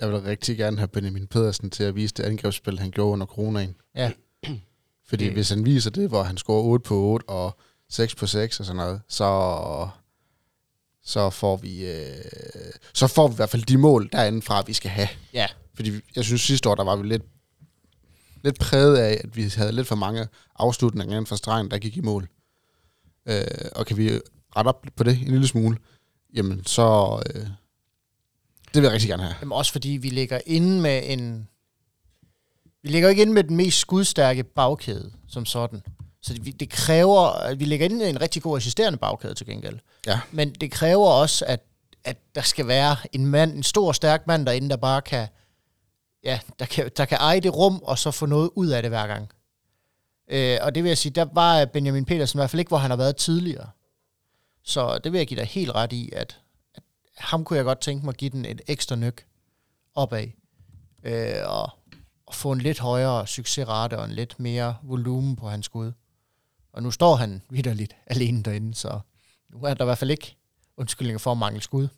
Jeg vil rigtig gerne have Benjamin Pedersen til at vise det angrebsspil, han gjorde under coronaen. Ja. Fordi Det- hvis han viser det, hvor han scorer 8 på 8 og 6 på 6 og sådan noget, så, så får vi øh, så får vi i hvert fald de mål derinde fra, vi skal have. Ja. Fordi jeg synes sidste år, der var vi lidt, lidt præget af, at vi havde lidt for mange afslutninger inden for stregen, der gik i mål. Øh, og kan vi rette op på det en lille smule, jamen så... Øh, det vil jeg rigtig gerne have. Jamen også fordi vi ligger inde med en... Vi ligger ikke inde med den mest skudstærke bagkæde, som sådan. Så det, det kræver... at Vi ligger inde med en rigtig god assisterende bagkæde til gengæld. Ja. Men det kræver også, at, at der skal være en mand, en stor, stærk mand derinde, der bare kan... Ja, der kan, der kan eje det rum, og så få noget ud af det hver gang. Øh, og det vil jeg sige, der var Benjamin Petersen i hvert fald ikke, hvor han har været tidligere. Så det vil jeg give dig helt ret i, at, at ham kunne jeg godt tænke mig at give den et ekstra nyk opad. Øh, og, og få en lidt højere succesrate og en lidt mere volumen på hans skud. Og nu står han vidderligt alene derinde, så nu er der i hvert fald ikke undskyldninger for at mangle skud.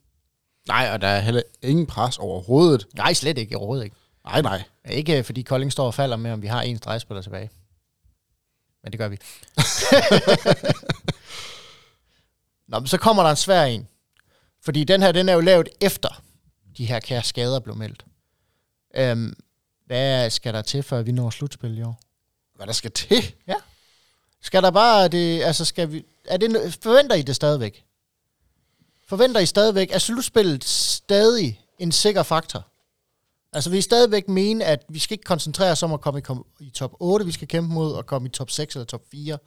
Nej, og der er heller ingen pres overhovedet. Nej, slet ikke. Overhovedet ikke. Nej, nej. Ikke fordi Kolding står og falder med, om vi har en stregspiller tilbage. Men det gør vi. Nå, men så kommer der en svær en. Fordi den her, den er jo lavet efter de her kære skader blev meldt. Øhm, hvad skal der til, før vi når slutspil i år? Hvad der skal til? Skal der bare, det, altså skal vi, er det, forventer I det stadigvæk? Forventer I stadigvæk, er slutspillet stadig en sikker faktor? Altså vil I stadigvæk mene, at vi skal ikke koncentrere os om at komme i, kom, i top 8, vi skal kæmpe mod, og komme i top 6 eller top 4?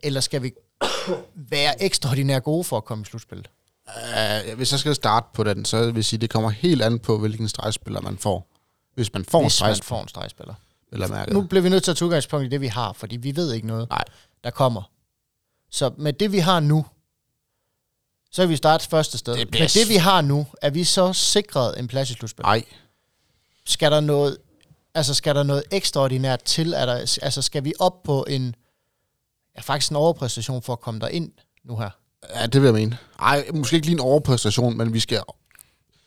Eller skal vi være ekstraordinært gode for at komme i slutspillet? Uh, hvis jeg skal starte på den, så vil jeg sige, at det kommer helt an på, hvilken stregspiller man får. Hvis man får en Hvis man stregspiller, får en stregspiller. eller mærket. Nu bliver vi nødt til at tage udgangspunkt i det, vi har, fordi vi ved ikke noget, Nej. der kommer. Så med det, vi har nu, så kan vi starte første sted. Det med det, vi har nu, er vi så sikret en plads i slutspil. Nej, Skal der noget, altså skal der noget ekstraordinært til? Er der, altså skal vi op på en, ja, faktisk en overpræstation for at komme der ind nu her? ja, det vil jeg mene. Nej, måske ikke lige en overpræstation, men vi skal,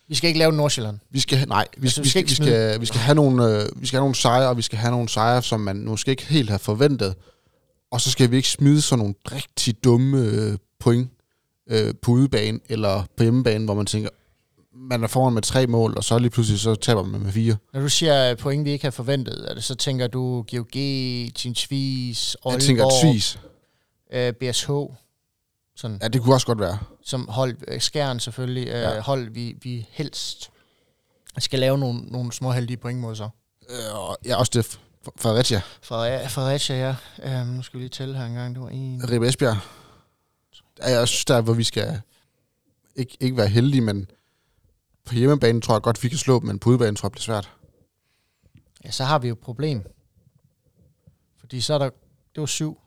Vi skal ikke lave Nordsjælland. vi skal, nej, vi, Altså, vi vi, skal skal, ikke vi, skal, vi skal have nogle, øh, vi skal have nogle sejre, og vi skal have nogle sejre, som man måske ikke helt har forventet. Og så skal vi ikke smide sådan nogle rigtig dumme øh, point øh, på udebane eller på hjemmebane, hvor man tænker, man er foran med tre mål, og så lige pludselig så taber man med fire. Når du siger point, vi ikke har forventet, er det, så tænker du GOG, Tinsvis, Jeg tænker, Aalborg, Svis, øh, BSH, sådan, ja, det kunne også godt være. som hold, øh, Skjern selvfølgelig, øh, Ja. hold vi, vi helst skal lave nogle, nogle små heldige point mod sig. Øh, ja, også det Fredericia. Fredericia, ja. Øhm, nu skal vi lige tælle her en gang. Det var en... Ribe Esbjerg. Ja, Jeg synes, der er, hvor vi skal ikke, ikke være heldige, men på hjemmebanen tror jeg godt, vi kan slå dem, men på udebanen tror jeg, det bliver svært. Ja, så har vi jo et problem. Fordi så er der... Det var syv.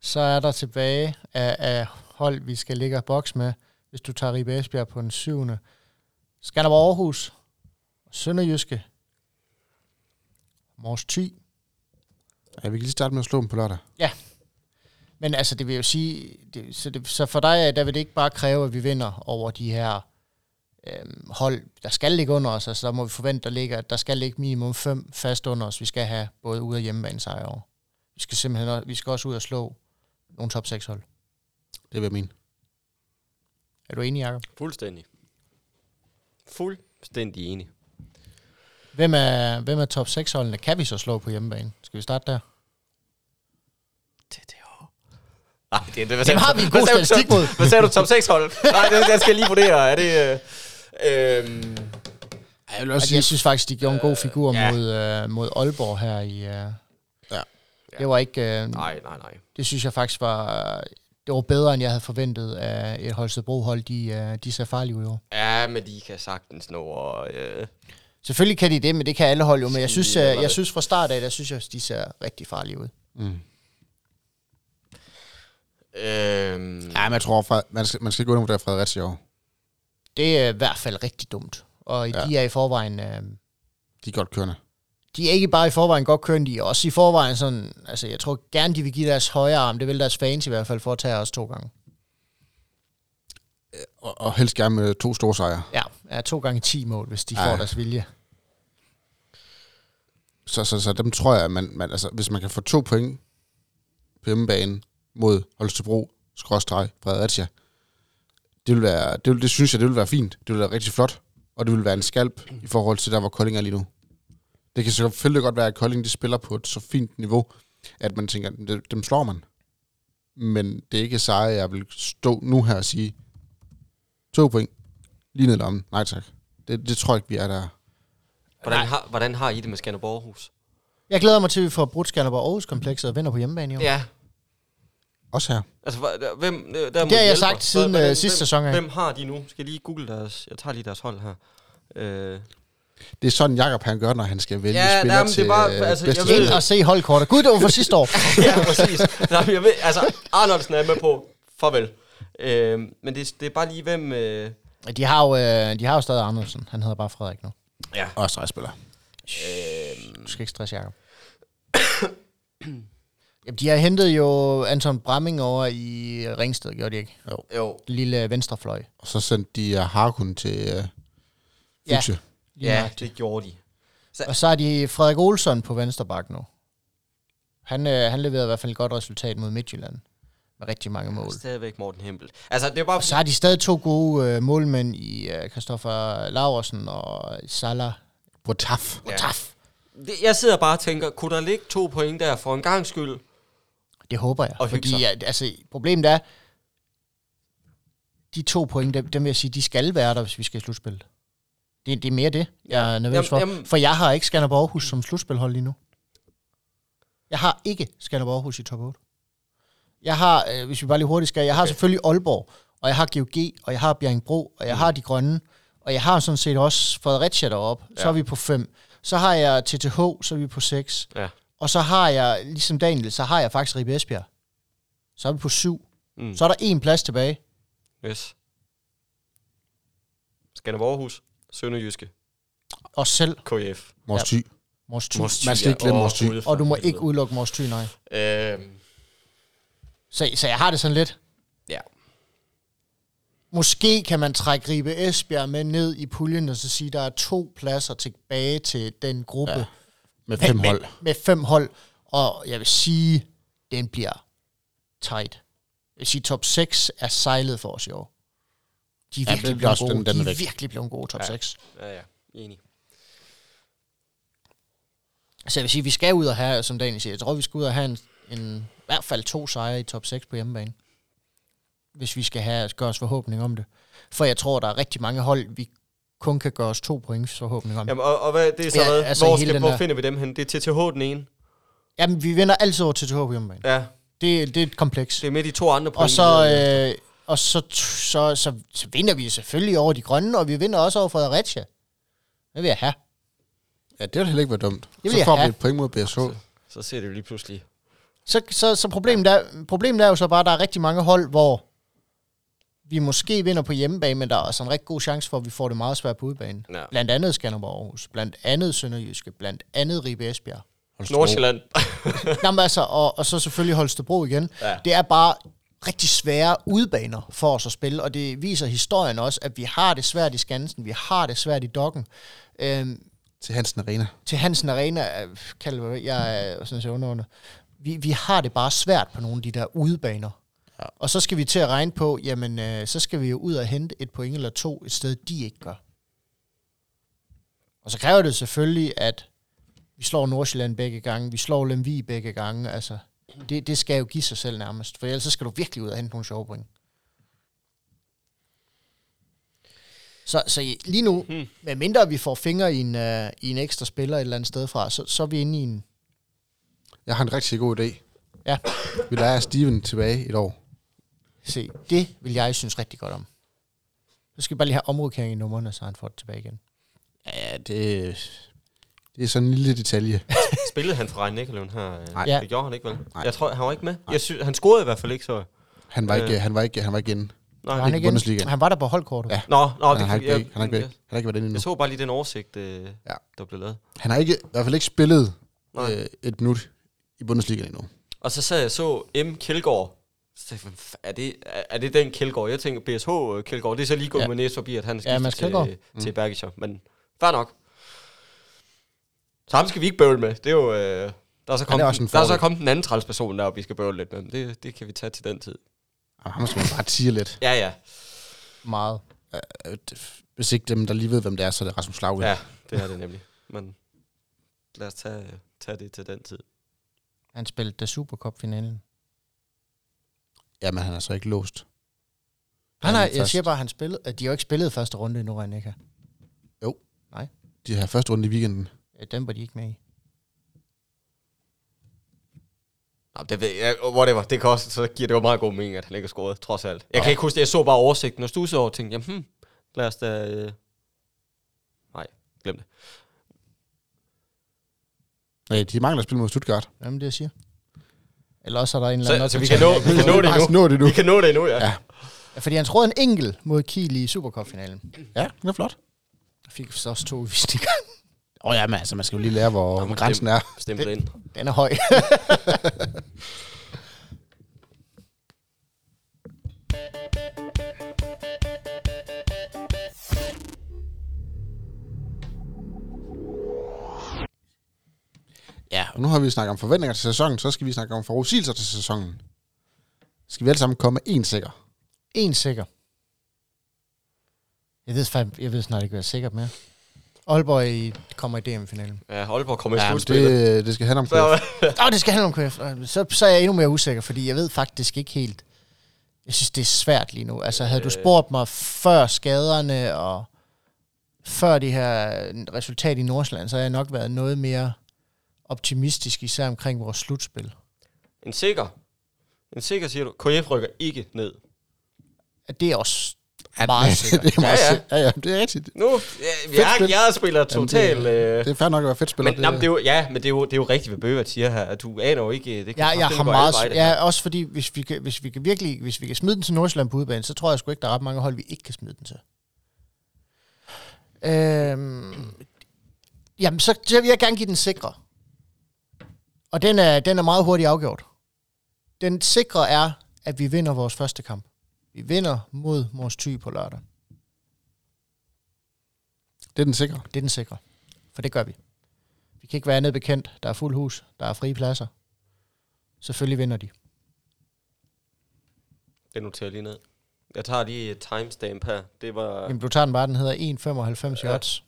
Så er der tilbage af, af hold, vi skal ligge og boks med. Hvis du tager Ribe Esbjerg på den syvende, Skanderborg Aarhus, Sønderjyske, Mors Thy. Ja, vi kan lige starte med at slå dem på lørdag. Men altså, det vil jo sige, det, så, det, så for dig, der vil det ikke bare kræve, at vi vinder over de her øhm, hold, der skal ligge under os. Altså, der må vi forvente, der ligger, der skal ligge minimum fem fast under os. Vi skal have både ude- og hjemmebane sejre over. Vi skal simpelthen vi skal også ud og slå nogle top 6 hold. Det vil jeg mene. Er du enig, Jacob? Fuldstændig. Fuldstændig enig. Hvem er, hvem er top 6 holdene? Kan vi så slå på hjemmebane? Skal vi starte der? TTH. Nej, det, det, hvad Dem har vi en god statistik top- mod. Hvad sagde du, top 6 hold? Nej, det, det skal jeg lige vurdere. Er det... Øh, øh, Jeg vil Altså, jeg synes faktisk, de gjorde en god figur ja. mod, øh, mod Aalborg her i... Øh, Ja. Det var ikke... Øh, nej, nej, nej. Det synes jeg faktisk var... Det var bedre, end jeg havde forventet af et Holstebro-hold. De, øh, de ser farlige ud i år. Ja, men de kan sagtens nå og... Øh, Selvfølgelig kan de det, men det kan alle hold jo. Men jeg synes, Sige, øh, eller jeg synes fra start af, der synes jeg, de ser rigtig farlige ud. Mm. øh, Ja, men jeg tror, fra- man skal, man skal gå under Fredericia i år. Det er i hvert fald rigtig dumt. Og ja. de er i forvejen... Øh, De er godt kørende. De er ikke bare i forvejen godt kørende, de er også i forvejen sådan... Altså, jeg tror gerne, de vil give deres højre arm. Det vil deres fans i hvert fald for at tage os to gange. Og, og helst gerne med to store sejre. Ja, er to gange 10 mål, hvis de Ej. får deres vilje. Så, så, så dem tror jeg, at man, man, altså, hvis man kan få to point på hjemmebane mod Holstebro, skråstreg, Fredericia, det, vil være, det, vil, det synes jeg, det vil være fint. Det vil være rigtig flot. Og det vil være en skalp i forhold til der, hvor Kolding er lige nu. Det kan selvfølgelig godt være, at Kolding de spiller på et så fint niveau, at man tænker, dem, dem slår man. Men det er ikke sejre, jeg vil stå nu her og sige, to point, lige ned lommen. Nej tak. Det, det tror jeg ikke, vi er der. hvordan, har, hvordan har I det med Skanderborg Aarhus? Jeg glæder mig til, at vi får brudt Skanderborg Aarhus komplekset og vinder på hjemmebane i år. Ja, Også her. altså, hvem... øh, Der Det har jeg sagt siden, øh, sidste sæson. Hvem har de nu? Skal jeg lige google deres... Jeg tager lige deres hold her. Øh, Det er sådan, Jakob han gør, når han skal vælge Ja, spiller nej, men det er til bare- øh, altså, bedste jeg ved- Ind og se holdkortet. Gud, det var fra sidste år. ja, præcis. Nej, jeg ved, altså, Arnoldsen er med på. Farvel. Øh, men det, det er bare lige, hvem... Øh, De har jo, øh, de har jo stadig Andersen. Han hedder bare Frederik nu. ja. Og stregspiller. Øh, Du skal ikke stresse, Jacob. Jamen, de har hentet jo Anton Bramming over i Ringsted, gjorde de ikke? jo. Lille venstrefløj. Og så sendte de uh, Harkun til uh, Ja. Ja, det gjorde de. Og så har de Frederik Olsson på venstre bak nu. Han, øh, han leverede i hvert fald et godt resultat mod Midtjylland. Med rigtig mange mål. Stadigvæk Morten Hempel. Altså, det er bare... Og så har de stadig to gode øh, målmænd i øh, Christoffer Laversen og Salah Botaf. Ja. Taf. Det, jeg sidder bare og tænker, kunne der ligge to point der for en gang skyld? Det håber jeg. Og fordi at, altså, problemet er, de to point, dem, dem vil jeg sige, de skal være der, hvis vi skal i slutspillet. Det, det er mere det, jeg er nervøs Jamen, for. jamen- For jeg har ikke Skanderborg Aarhus som slutspilhold lige nu. Jeg har ikke Skanderborg Aarhus i top 8. Jeg har, øh, hvis vi bare lige hurtigt skal, jeg har Okay. selvfølgelig Aalborg, og jeg har GOG, og jeg har Bjerringbro, og jeg har De Grønne, og jeg har sådan set også Fredericia deroppe. Så Ja. er vi på 5. Så har jeg TTH, så er vi på 6. Ja. Og så har jeg, ligesom Daniel, så har jeg faktisk Ribe Esbjerg. Så er vi på 7. Mm. Så er der en plads tilbage. Yes. Skanderborg Aarhus, Sønderjyske, Og selv KF. Mors Thy. Mors Thy. Mors Man skal ikke glemme Mors Thy. Og du må ikke udelukke Mors Thy, nej. Øh, Så, så jeg har det sådan lidt. ja. Måske kan man trække Ribe Esbjerg med ned i puljen, og så sige, at der er to pladser tilbage til den gruppe. Ja. Med fem med, hold. Med, med fem hold. Og jeg vil sige, den bliver tight. Jeg vil sige, top 6 er sejlet for os i år. De er Ja, virkelig bliver blevet også- gode. den- den de er er væk. virkelig blevet gode, top Ja. 6. Ja, ja. Enig. Så jeg vil sige, vi skal ud og have, som Daniel siger, jeg tror, vi skal ud og have en, en i hvert fald to sejre i top 6 på hjemmebane. Hvis vi skal have, gøre os forhåbning om det. For jeg tror, der er rigtig mange hold, vi kun kan gøre os to points forhåbning om. Jamen, og, og hvad, det er så Ja, ja, hvad? altså hvor, skal, hvor der- finder vi dem hen? Det er TTH den ene. Jamen vi vinder altid over TTH på hjemmebane. Ja, Det, det er et kompleks. det er med de to andre point. Og så, øh, og så, så, så, så vinder vi selvfølgelig over de grønne, og vi vinder også over Fredericia. Det vil jeg have. Ja, det ville heller ikke være dumt. vil Så jeg får vi et point mod BSH. så ser det jo lige pludselig. Så, så, så problemet, er, problemet er jo så bare, at der er rigtig mange hold, hvor vi måske vinder på hjemmebane, men der er også en rigtig god chance for, at vi får det meget svært på udebane. Ja. Blandt andet Skanderborg Aarhus, blandt andet Sønderjyske, blandt andet Ribe Esbjerg. Nordsjælland. Nå, men altså, og, og så selvfølgelig Holstebro igen. Ja. Det er bare rigtig svære udbaner for os at spille, og det viser historien også, at vi har det svært i Skansen, vi har det svært i Dokken. Øhm, Til Hansen Arena. til Hansen Arena, øh, kald det, hvad- jeg er sådan set under, vi, vi har det bare svært på nogle af de der udebaner. Ja. Og så skal vi til at regne på, jamen, øh, så skal vi jo ud og hente et point eller to et sted, de ikke gør. Og så kræver det selvfølgelig, at vi slår Nordsjælland begge gange, vi slår Lemvig begge gange, altså, det, det skal jo give sig selv nærmest, for ellers så skal du virkelig ud og hente nogle sjove point. Så, så lige nu, hmm. med mindre vi får fingre i en, uh, i en ekstra spiller et eller andet sted fra, så, så er vi inde i en... Jeg har en rigtig god idé. Ja, Vi lærer Steven tilbage et år. se, det vil jeg synes rigtig godt om. Så skal vi bare lige have omrokering i numrene, så han får det tilbage igen. Ja, det, det er sådan en lille detalje. Spillede han for Rhein Nikkeløven her? øh? Nej. Ja. Det gjorde han ikke, vel? Nej. Jeg tror, han var ikke med. Jeg synes, han scorede i hvert fald ikke, så. Han var ikke, han var ikke, han var ikke inde. Nej, Var han, i ikke inde? Bundesligaen. han var der på holdkortet. Ja. Nå, nå, han, har ikke, jeg, han, har ikke været, jeg, han har ikke været inde endnu. jeg så bare lige den oversigt, øh, Ja. der blev lavet. Han har ikke, i hvert fald ikke spillet Nej. øh, et minut i Bundesligaen endnu. Og så sad jeg så M. Kjeldgaard. Så tænkte jeg, "Hvem f- er det, er, det den Kjeldgaard? Jeg tænker BSH øh, Kjeldgaard. Det er så lige gået Ja. med næse forbi, at han er Ja, til, til mm. Bergischer. Men fair nok. Så ham skal vi ikke bøvle med. Det er jo... Øh, der er så er kommet, også en der er så kommet en anden trælsperson der, vi skal bøvle lidt med. Det, det kan vi tage til den tid. Og ham skal man bare tige lidt. Ja, ja. Meget. Øh, Hvis ikke dem, der lige ved, hvem det er, så er det Rasmus Lauge. Ja, det er det nemlig. Men lad os tage, tage det til den tid. Han spillede da Supercup-finalen. Jamen, han er så ikke låst. Nej, nej, Han er jeg først. siger bare, at han spillede. at De har jo ikke spillet første runde endnu, René. De har første runde i weekenden. Ja, Den var de ikke med i. Nå, det ved jeg, whatever. Det kan også, så giver det jo meget god mening, at han ikke har scoret, trods alt. Jeg kan ikke huske det, jeg så bare oversigten, og stussede over og tænkte, jamen, hmm, lad os da... Øh... Nej, glem det. Nej, de mangler at spille mod Stuttgart. Jamen, det jeg siger. Eller også er der en eller anden... Så, så vi kan nå, vi kan nå det endnu. nå det nu. Vi kan nå det endnu, ja. Ja. ja. Ja, Fordi han troede en enkelt mod Kiel i Supercup-finalen. Ja, det er flot. Fik så også to udvisninger. Åh oh, ja, men altså, man skal jo lige lære, hvor, Nå, hvor men grænsen er. Stempel ind. Den er høj. Ja, og nu har vi snakket om forventninger til sæsonen, så skal vi snakke om forudsigelser til sæsonen. Skal vi alle sammen komme med en sikker? en sikker. Jeg ved, fandme- jeg ved snart ikke, hvad jeg er sikker med. Aalborg i, kommer i DM-finalen. Ja, Aalborg kommer i Ja, slutspillet. det, det skal handle om KF. Åh, oh, det skal handle om KF. Øh, Så, så er jeg endnu mere usikker, fordi jeg ved faktisk ikke helt... Jeg synes, det er svært lige nu. Altså, havde du Øh. spurgt mig før skaderne og før det her resultat i Nordsjælland, så havde jeg nok været noget mere optimistisk, især omkring vores slutspil. en sikker. En sikker siger du. KF rykker ikke ned. At det er også Ja, meget det, sikkert. det er meget Ja, ja. ja, ja. ja, det er rigtigt. Nu, ja, jeg, spil. jeg spiller totalt... det, øh, det er fair nok at være fedt spiller. men, jamen, det er jo, ja, men det er jo, det er jo rigtigt, hvad Bøgert siger her, at du aner jo ikke... Det kan Ja, jeg har meget... veje, det her. Ja, også fordi, hvis vi, kan, hvis vi kan virkelig... Hvis vi kan smide den til Nordsjælland på udebane, så tror jeg sgu ikke, der er ret mange hold, vi ikke kan smide den til. Øhm, jamen, så, så vil jeg gerne give den sikre. Og den er, den er meget hurtigt afgjort. Den sikre er, at vi vinder vores første kamp. Vi vinder mod Mors Thy på lørdag. Det er den sikre. Det er den sikre. For det gør vi. Vi kan ikke være andet bekendt. Der er fuld hus. Der er frie pladser. Selvfølgelig vinder de. Det noterer jeg lige ned. Jeg tager lige et timestamp her. Det var, Jamen, du tager den bare, den hedder 1,95 Ja. odds.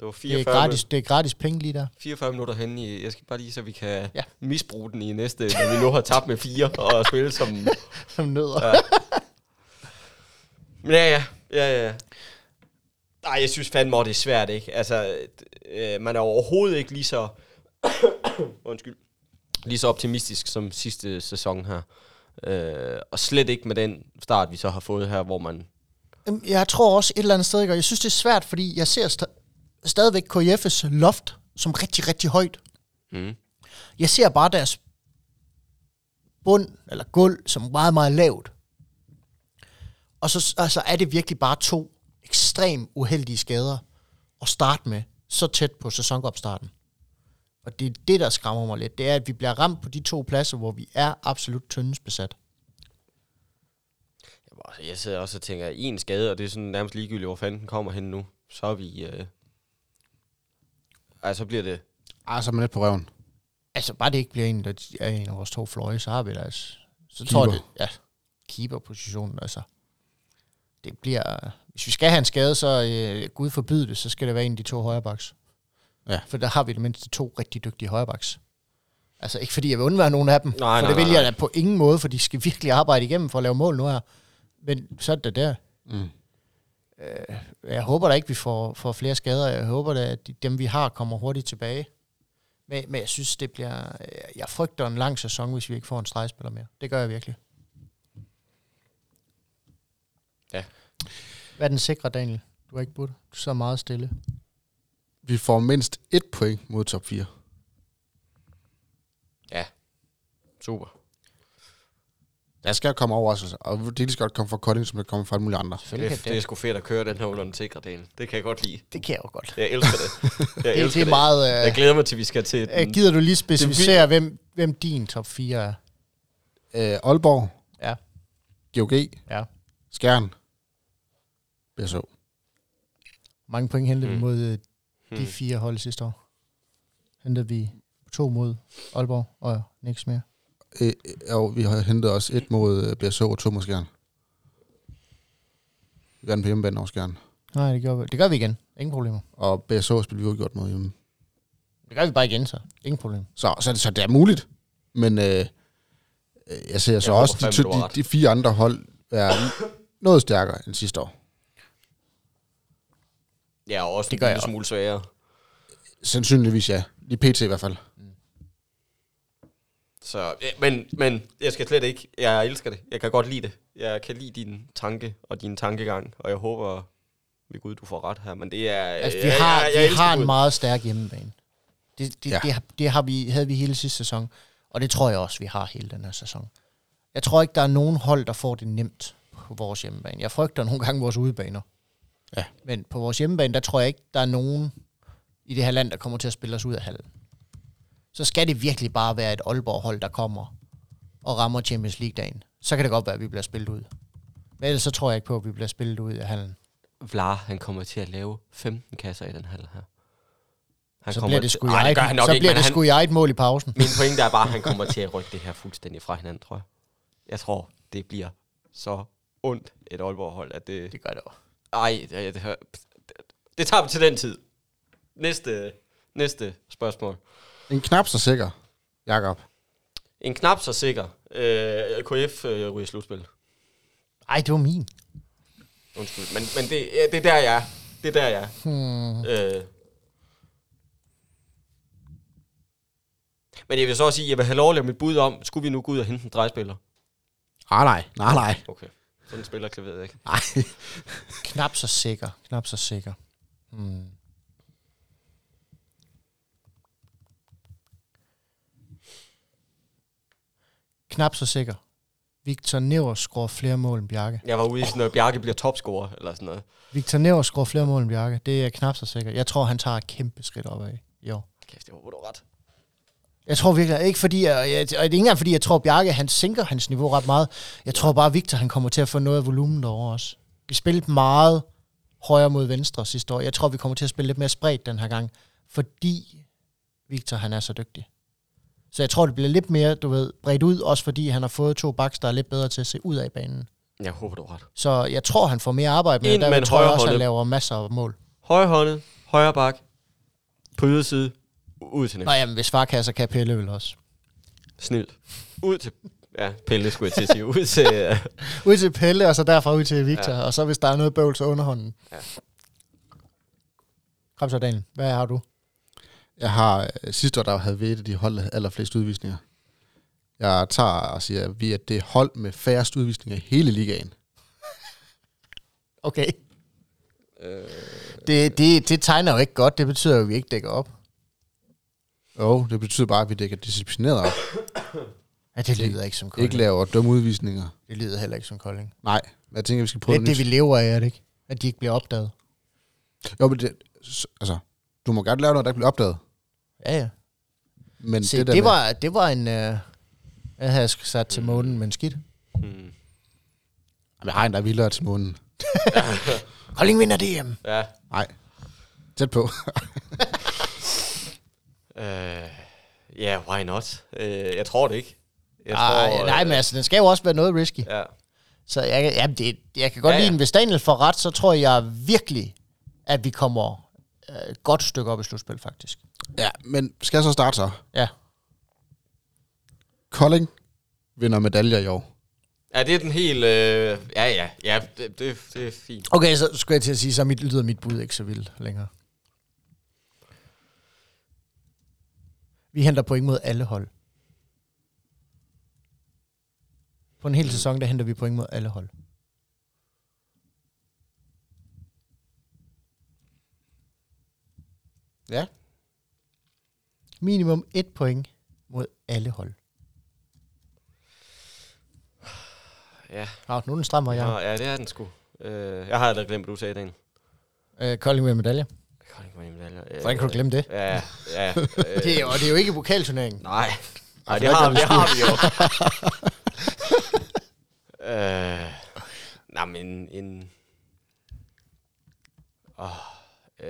det var Det er, 44, gratis, det er gratis penge lige der. 44 minutter henne i... Jeg skal bare lige, så vi kan ja. misbruge den i næste, når vi nu har tabt med fire og spille som... Som nødder. Ja. Ja, ja. ja, ja. Nej, jeg synes fandme, det er svært, ikke? Altså, øh, man er overhovedet ikke lige så... undskyld. Lige så optimistisk som sidste sæson her. Øh, og slet ikke med den start, vi så har fået her, hvor man... Jeg tror også et eller andet sted, og jeg synes, det er svært, fordi jeg ser sta- stadigvæk KF's loft som rigtig, rigtig højt. Mm. Jeg ser bare deres bund, eller gulv, som meget, meget lavt. Og så altså, er det virkelig bare to ekstrem uheldige skader at starte med så tæt på sæsonopstarten. Og det er det, der skræmmer mig lidt. Det er, at vi bliver ramt på de to pladser, hvor vi er absolut tyndest besat. Jamen, altså, Jeg sidder også og tænker, en skade, og det er sådan nærmest ligegyldigt, hvor fanden den kommer hen nu. Så er vi... Øh... Ej, så bliver det... Ah, så er man lidt på røven. Altså, bare det ikke bliver en, der er en af vores to fløje, så har vi det altså. Så tror det, ja, keeper-positionen, altså. Det bliver, hvis vi skal have en skade, så øh, Gud forbyde det, så skal det være en af de to højrebacks. Ja. For der har vi det mindste to rigtig dygtige højrebacks. Altså ikke fordi jeg vil undvære nogen af dem, Nej, for nej, det vil nej, jeg da på ingen måde, for de skal virkelig arbejde igennem for at lave mål nu her. Men så er det der. Mm. Øh, jeg håber da ikke, vi får, får flere skader. Jeg håber da, at de, dem, vi har, kommer hurtigt tilbage. Men, men jeg synes, det bliver... øh, Jeg frygter en lang sæson, hvis vi ikke får en stregspiller mere. Det gør jeg virkelig. Hvad er den sikre, Daniel? Du har ikke budt. Du så meget stille. Vi får mindst et point mod top 4. Super. Der skal komme overraskelser, og det er lige så godt komme fra Kolding, som det kommer fra alle mulige andre. Det, er- kan det er sgu fedt at køre den her under den sikre del. Det kan jeg godt lide. det kan jeg jo godt. Jeg elsker det. Jeg Det, elsker det er meget... Jeg Øh, glæder mig til, vi skal til øh, den. gider du lige specificere, hvem, hvem din top 4 er? Øh, Aalborg, Ja. GOG, Ja. Skjern, BSO. Mange point hentede vi Hmm. mod øh, de Hmm. fire hold sidste år. Hentede vi to mod Aalborg og niks mere. Øh, og vi har hentet også et mod øh, BSO og to mod Skjern. Vi vandt på hjemmebane over Skjern. Nej, det gør vi, det gør vi igen. Ingen problemer. Og BSO spiller vi udgjort mod hjemme. Det gør vi bare igen, så. Ingen problem. Så, så, så det er muligt. Men øh, øh, jeg ser så håber også de, de, de fire andre hold er noget stærkere end sidste år. Ja, og også Det en gør jeg lille smule sværere. Sandsynligvis ja. Lige pt i hvert fald. Så, ja, men, men jeg skal slet ikke. Jeg elsker det. Jeg kan godt lide det. Jeg kan lide din tanke og din tankegang, og jeg håber ved Gud, du får ret her. Men det er... Altså, vi jeg, har, jeg, jeg vi har en Gud. meget stærk hjemmebane. Det, det, Ja. det, har- det har vi, havde vi hele sidste sæson. Og det tror jeg også, vi har hele den her sæson. Jeg tror ikke, der er nogen hold, der får det nemt på vores hjemmebane. Jeg frygter nogle gange vores udebaner. Ja. Men på vores hjemmebane, der tror jeg ikke, der er nogen i det her land, der kommer til at spille os ud af hallen. Så skal det virkelig bare være et Aalborg-hold, der kommer og rammer Champions League-dagen. Så kan det godt være, at vi bliver spillet ud. Men ellers så tror jeg ikke på, at vi bliver spillet ud af hallen. Vlar, han kommer til at lave 15 kasser i den halv her. Han så kommer bliver det til- sgu Ej, det nok så ikke, bliver det sgu i eget mål i pausen. Min pointe er bare, at han kommer til at rykke det her fuldstændig fra hinanden, tror jeg. Jeg tror, det bliver så ondt et Aalborg-hold, at det... Det gør det også. Ej, det, det, det, det tager vi til den tid. Næste, næste spørgsmål. En knap så sikker, Jakob. En knap så sikker. Øh, KF øh, ryger i slutspil. Ej, det var min. Undskyld. Men, men det, ja, det er der, jeg er. Det er der, jeg er. Hmm. Øh. Men jeg vil så også sige, at jeg vil have lov at lave mit bud om, skulle vi nu gå ud og hente en drejspiller? Ah, nej, nej, nej. Okay. Sådan spiller jeg ved ikke. Nej. Knap så sikker. Knap så sikker. Hmm. Knap så sikker. Victor Never scorer flere mål end Bjarke. Jeg var ude i sådan noget, Bjarke bliver topscorer, eller sådan noget. Victor Never scorer flere mål end Bjarke. Det er knap så sikker. Jeg tror, han tager et kæmpe skridt opad i år. Kæft, det håber du ret. Jeg tror virkelig, ikke fordi, jeg, jeg, og det er ikke engang fordi, jeg tror, Bjarke han sænker hans niveau ret meget. Jeg tror bare, Victor han kommer til at få noget af volumen derovre også. Vi spillede meget højere mod venstre sidste år. Jeg tror, vi kommer til at spille lidt mere spredt den her gang, fordi Victor han er så dygtig. Så jeg tror, det bliver lidt mere, du ved, bredt ud, også fordi han har fået to backs, der er lidt bedre til at se ud af banen. Jeg håber, du har ret. Så jeg tror, han får mere arbejde med, og der tror jeg også, han laver masser af mål. Højre håndet, højre bak, på yderside, ud til Nå næste. jamen, hvis far kan, så kan Pelle vel også. Snilt. Ud til, ja, Pelle skulle jeg til at sige, ud til, uh, Ud til Pelle, og så derfra ud til Victor. Ja. Og så hvis der er noget bøvl, så underhånden. Ja. Kom så, Daniel. Hvad har du? Jeg har øh, sidste år, der havde vi et af de hold, allerflest udvisninger. Jeg tager og siger, at vi er det hold med færrest udvisninger i hele ligaen. Okay. øh, Det, det, det tegner jo ikke godt. Det betyder jo, at vi ikke dækker op. Jo, det betyder bare, at vi dækker disciplineret op. Ja, det lyder ikke som Kolding. Ikke laver dumme udvisninger. Det lyder heller ikke som Kolding. Nej, men jeg tænker, vi skal prøve Lidt det, vi lever af, er det ikke? At de ikke bliver opdaget. Jo, men det, altså, du må godt lave noget, der ikke bliver opdaget. Ja, ja. Men Se, det, det, der det, var, det var en... Øh, jeg havde sat til månen, men skidt. Hmm. Med, Jamen, jeg har en, der er vildere til månen. Kolding vinder DM. Ja. Nej, tæt på. Øh, ja, yeah, why not? Øh, jeg tror det ikke. Jeg Ej, tror, nej, øh, men altså, den skal jo også være noget risky. Ja. Så jeg, kan- jamen, det, jeg kan godt Ja, ja, ja. lide, hvis Daniel får ret, så tror jeg virkelig, at vi kommer øh, et godt stykke op i slutspil, faktisk. ja, men skal jeg så starte så? Ja. Kolding vinder medaljer i år. Ja, det er den helt... Øh, ja, ja, ja, det, det, det er fint. Okay, så skulle jeg til at sige, så mit, lyder mit bud ikke så vildt længere. Vi henter point mod alle hold. På en hel sæson, der henter vi point mod alle hold. Ja. Minimum et point mod alle hold. Ja, Ah, nu er den stram, og jeg. ja, ja det er den sgu. Øh, jeg har aldrig glemt, hvad du sagde, Dan. Øh, Kolding med medalje. Medalje. Øh, Hvordan kan du glemme det? Ja, ja. Øh, Det er, jo, det er jo ikke pokalturneringen. Nej, nej det, har, det har vi jo. øh, nej, men en... Åh, øh,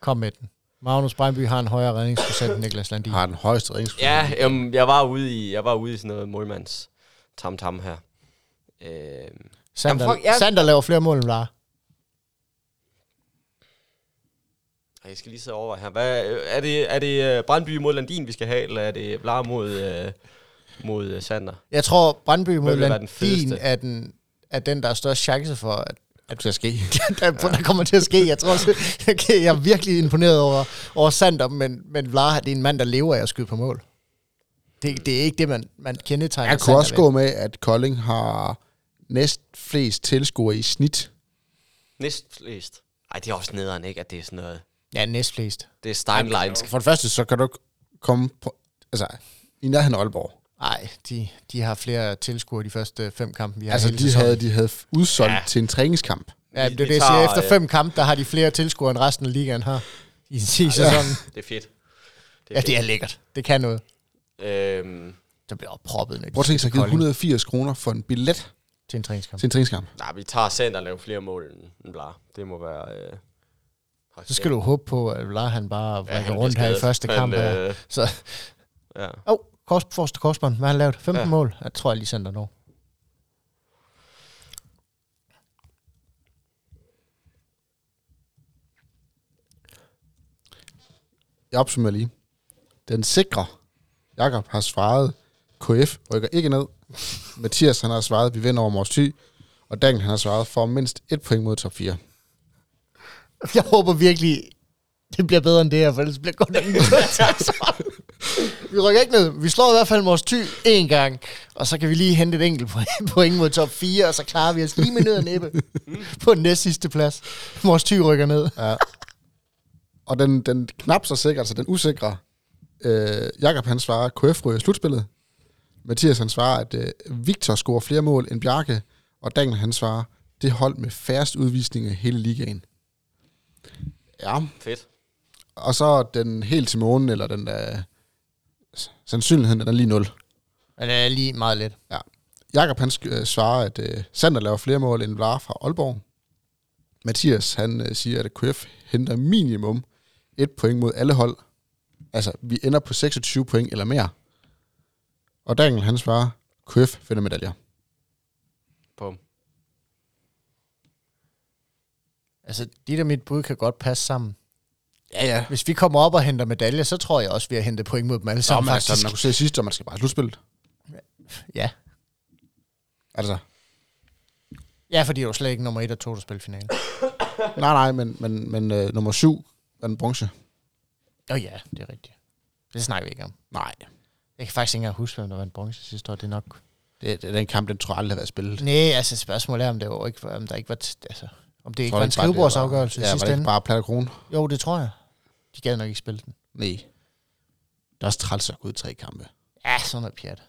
Kom med den. Magnus Breinby har en højere redningsprocent end Niklas Landin. Har den højeste redningsprocent. ja, jamen, jeg var ude i, jeg var ude i sådan noget målmands tam-tam her. Øh, Sander, Jamen, fuck, jeg- Sander laver flere mål end Lara. Jeg skal lige sidde over her. Hvad, er det, er det uh, Brandby mod Landin, vi skal have, eller er det Blar mod, uh, mod Sander? Jeg tror, Brandby mod Landin fedeste? er den, er den, der er størst chance for, at Det skal ske. der, der kommer til at ske. Jeg tror også, okay, jeg er virkelig imponeret over, over Sander, men, men Vlar, det er en mand, der lever af at skyde på mål. Det, det er ikke det, man, man kendetegner Jeg kunne Sander også ved. gå med, at Kolding har næst flest tilskuere i snit. Næstflest. Ej, det er også nederen, ikke? At det er sådan noget... Ja, næstflest. Det er Steinleinsk. For det første, så kan du ikke komme på, altså, i nærheden af Aalborg. Nej, de, de har flere tilskuere de første fem kampe, vi har Altså, de havde, de havde udsolgt Ja. til en træningskamp. Ja, det er det, jeg siger. Efter øh, fem kampe, der har de flere tilskuere, end resten af ligaen har i, i sæsonen. Det er fedt. Det Ja, det er lækkert. Det kan noget. Øhm, Der bliver de Prøv at tænke sig skal at til give Kolding 180 kroner for en billet til en træningskamp. til en træningskamp. nej, vi tager Sander og laver flere mål end- Blar. Det må være... Øh, Så skal du håbe på, at Vlar han bare Ja, han rundt her i første Men, kamp. her. øh, Så, ja. åh, oh, kors, forreste korsbånd. Hvad har han lavet? 15 Ja. ja. mål? Jeg tror, jeg lige sender nu. Jeg opsummerer lige. Den sikre. Jakob har svaret, KF rykker ikke ned. Mathias han har svaret, vi vinder over Mors Thy. Og Daniel han har svaret, for mindst et point mod top 4. Jeg håber virkelig, det bliver bedre end det her, for ellers bliver godt nok Vi rykker ikke ned. Vi slår i hvert fald vores ty en gang, og så kan vi lige hente et enkelt point, point mod top 4, og så klarer vi os lige med nød og næppe på den næst sidste plads. Vores ty rykker ned. Ja. Og den, den knap så sikre, altså den usikre, øh, Jakob han svarer, KF ryger i slutspillet. Mathias han svarer, at øh, Victor scorer flere mål end Bjarke. Og Daniel han svarer, det hold med færrest udvisninger i hele ligaen. Ja, Fedt. og så den helt til månen, eller den der... Sandsynligheden den er lige 0. Men det er lige meget let. Ja. Jakob han øh, svarer, at øh, Sander laver flere mål end Vlar fra Aalborg. Mathias han øh, siger, at KF henter minimum et point mod alle hold. Altså, vi ender på 26 point eller mere. Og Daniel han svarer, KF finder medaljer. Bum. Altså, dit og mit bud kan godt passe sammen. Ja, ja. Hvis vi kommer op og henter medaljer, så tror jeg også, vi har hentet point mod dem alle sammen, man, faktisk. altså, man kunne se sidst, at man skal bare slutspillet. Ja. Altså, ja, fordi det var slet ikke nummer 1 og 2, der spillede finale. nej, nej, men, men, men øh, nummer syv er den bronze. Åh oh, ja, det er rigtigt. Det snakker vi ikke om. Nej. Jeg kan faktisk ikke engang huske, hvem der vandt bronze sidste år. Det er nok... Det, det, den kamp, den tror jeg aldrig har været spillet. Nej, altså spørgsmålet er, om, det var ikke, om der ikke var... T- altså, om det ikke var en det skrivebordsafgørelse var- i Ja, var sidste det ende. ikke bare krone? Jo, det tror jeg. De gad nok ikke spille den. Nej. Det er også træls at gå ud i tre kampe. Ja, sådan noget pjat.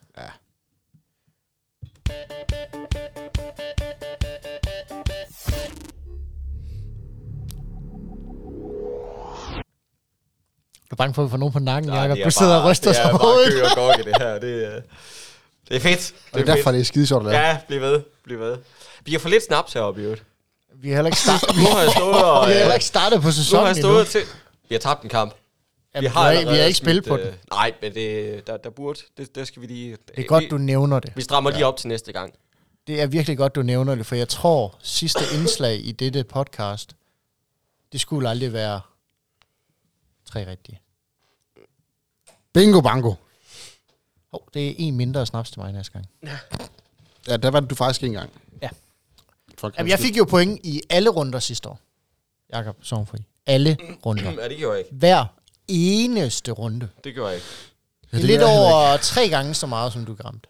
Du er bange for, at vi får nogen på nakken, Nej, Jacob. det er Du sidder og bare- ryster sig Det er på bare hovedet. kø og gokke, det her. Det, er- det er fedt. Og det er derfor, det er skide sjovt at lave. Ja, bliv ved. Bliv ved. Vi har for lidt snaps heroppe, i øvrigt. Vi har heller ikke startet, Nu har jeg stået og... vi har øh, heller ikke startet på nu har sæsonen jeg endnu. stået til... Vi har tabt en kamp. Jamen, vi har, vi har ikke spillet på øh, den. Nej, men det, der, der burde... Det, der skal vi lige... Det er godt, vi, du nævner det. Vi strammer lige op til næste gang. Det er virkelig godt, du nævner det, for jeg tror, sidste indslag i dette podcast, det skulle aldrig være tre rigtige. Bingo bango. Hov, det er en mindre snaps til mig næste gang. Ja, der var det du faktisk ikke engang. Ja. Folk Jamen, jeg fik jo point i alle runder sidste år. Jakob Sovnfri. Alle runder. Ja, det gjorde jeg ikke. Hver eneste runde. Det gjorde jeg ikke. Det er lidt over tre gange så meget, som du ramt.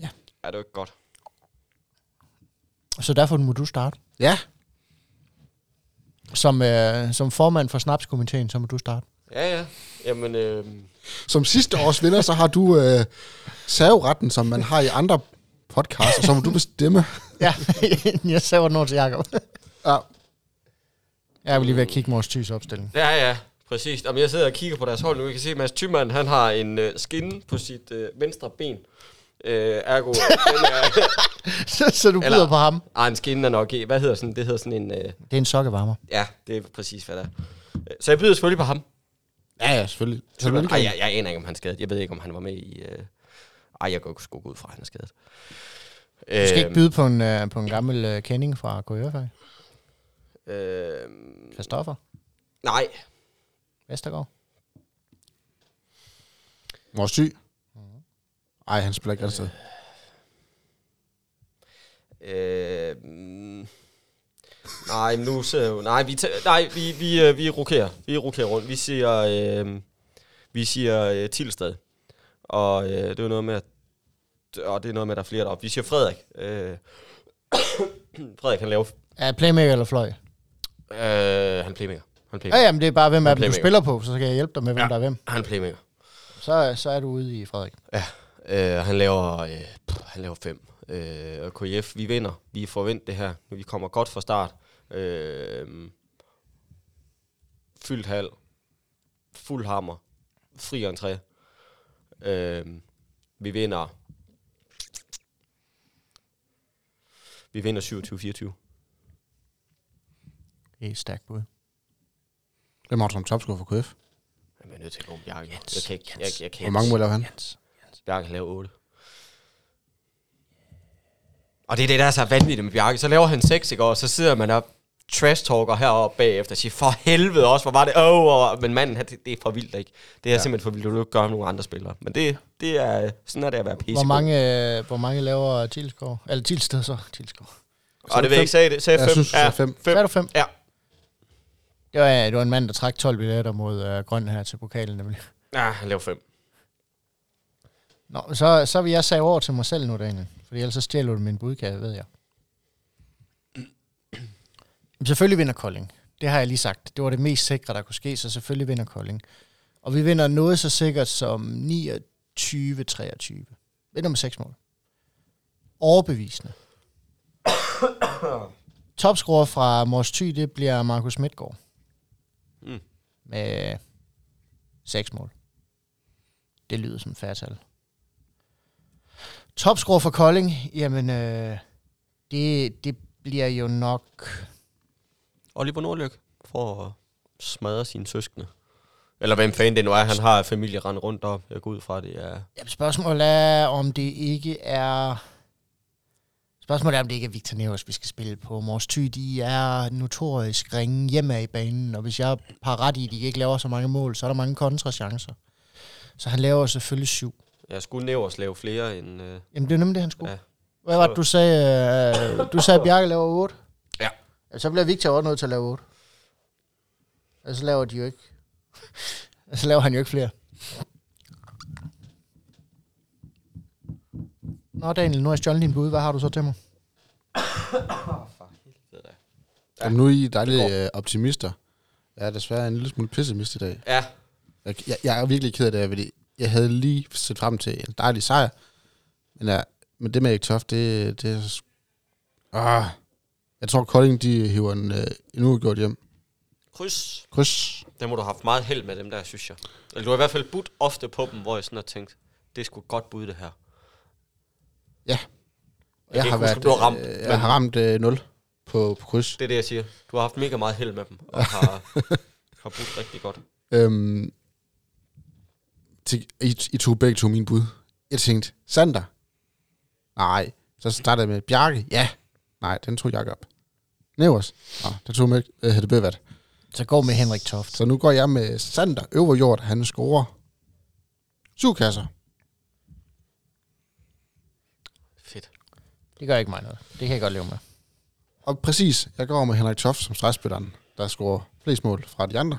Ja, det var ikke godt. Så derfor må du starte. Ja, Som, øh, som formand for Snapskomiteen, så må du starte. Ja, ja. Jamen, øh, som sidste års vinder, så har du øh, serveretten, som man har i andre podcasts, og så må du bestemme. Ja, jeg sagde noget til Jacob. Ja. Jeg vil lige ved at kigge Mors Thys opstilling. ja, ja. Præcis. Jamen, jeg sidder og kigger på deres hold nu. Jeg kan se, at Mads Thymann, han har en øh, skinne på sit øh, venstre ben. Øh, ergo, den er, så, så du byder Eller- på ham. ej, en skinne er nok ikke. Hvad hedder sådan? Det hedder sådan en... Øh, Det er en sokkevarmer. ja, det er præcis, hvad det er. Øh, Så jeg byder selvfølgelig på ham. Ja, ja, selvfølgelig. Ej, selvfølgelig. jeg, jeg aner ikke, om han skadet. Jeg ved ikke, om han var med i... Øh... Ej, jeg går sgu ud fra, at han er skadet. Du skal ikke byde på en, uh, på en gammel uh, kending fra KF, Øh, Christoffer nej, Vestergaard. Vores syg. Ej, han spiller ikke altid. Øh, nej, nu ser jeg jo... Nej, vi, nej, vi, vi, øh, vi rokerer. Vi rokerer rundt. Vi siger... Øh, vi siger øh, Tilstad. Og øh, det er noget med... At, og det er noget med, at der er flere deroppe. Vi siger Frederik. Øh, Frederik, han laver... Er playmaker eller fløj? Øh, han er playmaker. Han er Ja, playmaker. jamen det er bare, hvem dem du Playmaker. spiller på, så kan jeg hjælpe dig med, hvem Ja. der er hvem. Han er playmaker. Så, så er du ude i Frederik. Ja, øh, han laver øh, pff, han laver fem. Øh, og KF, vi vinder. Vi forventer det her. Vi kommer godt fra start. Øh, fyldt hal. Fuld hammer. Fri entré. Øh, vi vinder. Vi vinder 27-24. Det er et stærkt bud. Hvem har du som topscorer for KF? Jeg er nødt til at gå med Bjarke. nu. Jeg kan ikke. Jeg, jeg kan Hvor mange mål laver han? Jens. Bjarke kan lave 8. Og det er det, der er så vanvittigt med Bjarke. Så laver han 6 i går, og så sidder man op trash talker heroppe bagefter og siger, for helvede også, hvor var det, åh, oh, men manden, det, det er for vildt, ikke? Det er ja. simpelthen for vildt, at du ikke gør med nogle andre spillere. Men det, det er, sådan er det at være pisse. Hvor mange, øh, hvor mange laver Tilskov? Eller Tilsted så? Tilskov. Og det vil jeg ikke sige det. Sagde Jeg 5. synes, du sagde fem. Er du fem. Ja. Det var, det var en mand, der trak 12 billetter mod øh, Grøn her til pokalen, nemlig. Ja, han laver 5. Nå, så, så vil jeg sige over til mig selv nu, Daniel. Fordi ellers så stjæler du min budkage, ved jeg. Men selvfølgelig vinder Kolding. Det har jeg lige sagt. Det var det mest sikre, der kunne ske, så selvfølgelig vinder Kolding. Og vi vinder noget så sikkert som 29-23. Vinder med 6 mål. Overbevisende. Topscorer fra Mors Thy, det bliver Markus Midtgaard. Mm. Med 6 mål. Det lyder som færtal. Topscorer for Kolding, jamen, øh, det, det bliver jo nok... Oliver Nordlyk for at smadre sine søskende. Eller hvem fanden det nu er, han har familie rende rundt op. Jeg går ud fra, det er... Jamen, spørgsmålet er, om det ikke er... Spørgsmålet er, om det ikke er Victor Neves, vi skal spille på. Mors Thy, de er notorisk ringe hjemme i banen, og hvis jeg har ret i, at de ikke laver så mange mål, så er der mange kontrachancer. Så han laver selvfølgelig syv. Jeg skulle nævers lave flere end... Øh, Jamen, det er nemlig det, han skulle. ja. Hvad var det, du sagde? Øh, du sagde, at Bjarke laver 8? Ja. ja. Så bliver Victor også nødt til at lave 8. Og så laver de jo ikke. så laver han jo ikke flere. Nå Daniel, nu er jeg stjålet din bud. Hvad har du så til mig? Ja. Nu er I dejlige øh, optimister. Jeg er desværre en lille smule pessimist i dag. Ja, Jeg, jeg, jeg er virkelig ked af det, fordi jeg havde lige set frem til en dejlig sejr. Men jeg, men det med Erik Toft, det, det er... Ah, jeg tror, Kolding, de hiver en, øh, en uafgjort hjem. Kryds. Kryds. Der må du have haft meget held med dem der, synes jeg. Eller du har i hvert fald budt ofte på dem, hvor jeg sådan har tænkt, det et godt bud, det her. Jeg, kan jeg ikke har huske, været, du har ramt, øh, jeg har ramt øh, 0 på, på kryds. Det er det, jeg siger. Du har haft mega meget held med dem, og har, har budt rigtig godt. Øhm, til, I, I tog begge to mine bud. Jeg tænkte, Sander? Nej. Så startede jeg med Bjarke. Ja. Nej, den tog Jakob. Nevers? Nå, den tog med øh, Hette Bøvat. Så gå med Henrik Toft. Så nu går jeg med Sander Øverjord. Han scorer syv kasser. Fedt. Det gør ikke mig noget. Det kan jeg godt leve med. Og præcis, jeg går med Henrik Toft som stregspilleren, der scorer flest mål fra de andre.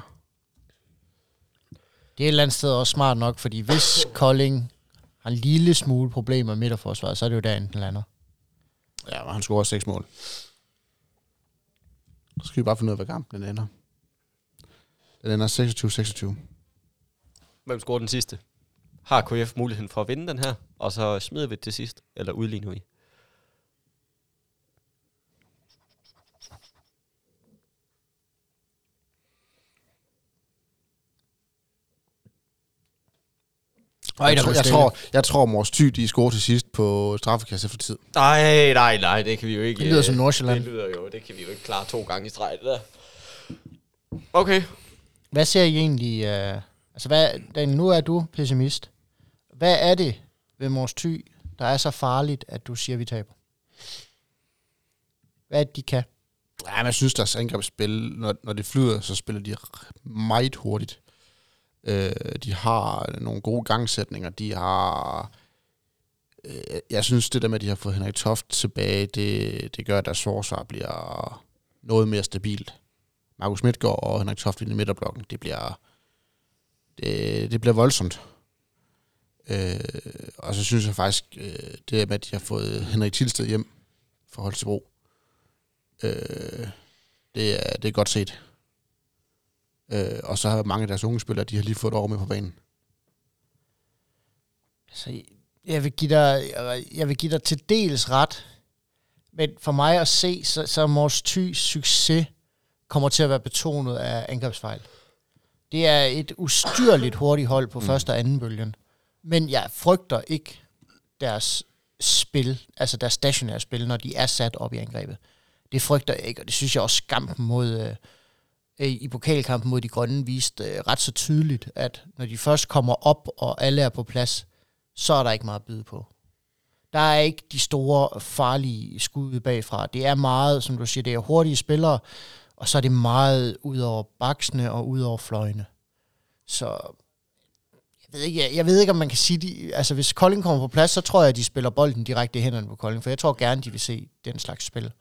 Det er et eller andet sted også smart nok, fordi hvis Kolding har en lille smule problemer med midterforsvaret, så er det jo derinde, den lander. Ja, og han scorer seks mål. Så skal vi bare finde ud af, hvad kampen den ender. Den ender 26-26. Hvem scorer den sidste? Har KF muligheden for at vinde den her, og så smider vi det til sidst, eller udligner vi? Ej, Jeg, der tror, jeg, tror, jeg tror, Mors Thy, de scorer til sidst på straffekast efter tid. Nej, nej, nej, det kan vi jo ikke. Det lyder øh, som Nordsjælland. Det lyder jo, det kan vi jo ikke klare to gange i streg, det der. Okay. Hvad ser I egentlig... Uh, altså, hvad, Daniel, nu er du pessimist. Hvad er det ved Mors Thy, der er så farligt, at du siger, at vi taber? Hvad er det, de kan? Ja, men jeg synes, deres angrebsspil, når, når det flyder, så spiller de meget hurtigt. Øh, de har nogle gode gangsætninger. De har... Øh, jeg synes, det der med, at de har fået Henrik Toft tilbage, det, det gør, at deres forsvar bliver noget mere stabilt. Markus Midtgaard og Henrik Toft i midterblokken, det bliver, det, det bliver voldsomt. Øh, og så synes jeg faktisk, øh, det med, at de har fået Henrik Tilsted hjem for Holstebro, Øh, det, er, det er godt set. Øh, og så har mange af deres unge spillere, de har lige fået et år med på banen. Altså, jeg vil give dig, jeg vil give dig til dels ret, men for mig at se, så, så Mors Thys succes kommer til at være betonet af angrebsfejl. Det er et ustyrligt hurtigt hold på første og anden bølgen. Men jeg frygter ikke deres spil, altså deres stationære spil, når de er sat op i angrebet. Det frygter jeg ikke, og det synes jeg også kampen mod, øh, øh, i pokalkampen mod de grønne viste øh, ret så tydeligt, at når de først kommer op, og alle er på plads, så er der ikke meget at byde på. Der er ikke de store farlige skud bagfra. Det er meget, som du siger, det er hurtige spillere, og så er det meget ud over baksene og ud over fløjene. Så jeg ved, ikke, jeg, jeg ved ikke, om man kan sige, de, altså hvis Kolding kommer på plads, så tror jeg, at de spiller bolden direkte i hænderne på Kolding, for jeg tror gerne, de vil se den slags spil.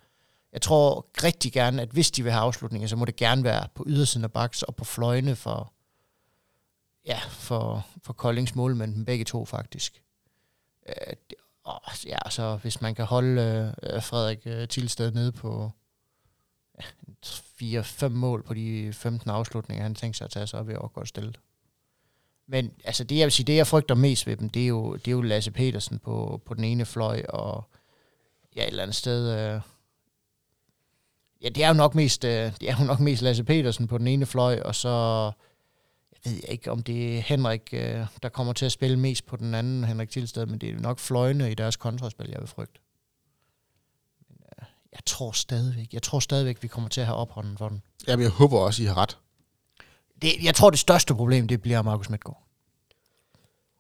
Jeg tror rigtig gerne, at hvis de vil have afslutninger, så må det gerne være på ydersiden af baks og på fløjene for, ja, for, for Koldings målmænd, begge to faktisk. Øh, og, ja, så hvis man kan holde øh, Frederik øh, Tilsted nede på ja, 4-5 mål på de 15 afslutninger, han tænker sig at tage, så er vi også godt stillet. Men altså det, jeg vil sige, det jeg frygter mest ved dem, det er jo, det er jo Lasse Petersen på, på den ene fløj, og ja, et eller andet sted... Øh, ja, det er jo nok mest, øh, det er jo nok mest Lasse Petersen på den ene fløj, og så jeg ved ikke, om det er Henrik, øh, der kommer til at spille mest på den anden, Henrik Tilsted, men det er jo nok fløjene i deres kontraspil, jeg vil frygte. Men, øh, jeg tror stadigvæk, jeg tror stadigvæk, vi kommer til at have ophånden for den. Jamen, jeg håber også, I har ret. Det, jeg tror, det største problem, det bliver Markus Midtgaard.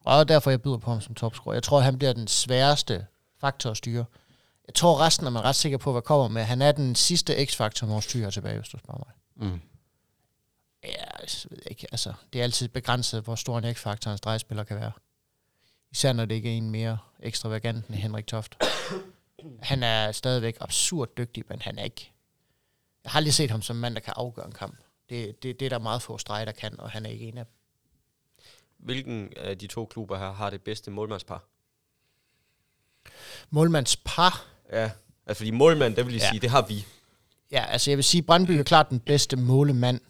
Og derfor jeg byder på ham som topscorer. Jeg tror, han bliver den sværeste faktor at styre. Jeg tror, resten er man ret sikker på, hvad kommer med. Han er den sidste x-faktor, vores styrer tilbage, hvis du spørger mig. Mm. Ja, jeg ved ikke. Altså, det er altid begrænset, hvor stor en x-faktor en stregspiller kan være. Især når det ikke er en mere ekstravagant end Henrik Toft. Han er stadigvæk absurd dygtig, men han er ikke... Jeg har aldrig set ham som mand, der kan afgøre en kamp. Det, det, det er der meget få streger, der kan, og han er ikke en af dem. Hvilken af de to klubber her har det bedste målmandspar? Målmandspar. Ja, altså fordi målmand, det vil jeg Ja. sige, det har vi. Ja, altså jeg vil sige, Brandby er klart den bedste målemand.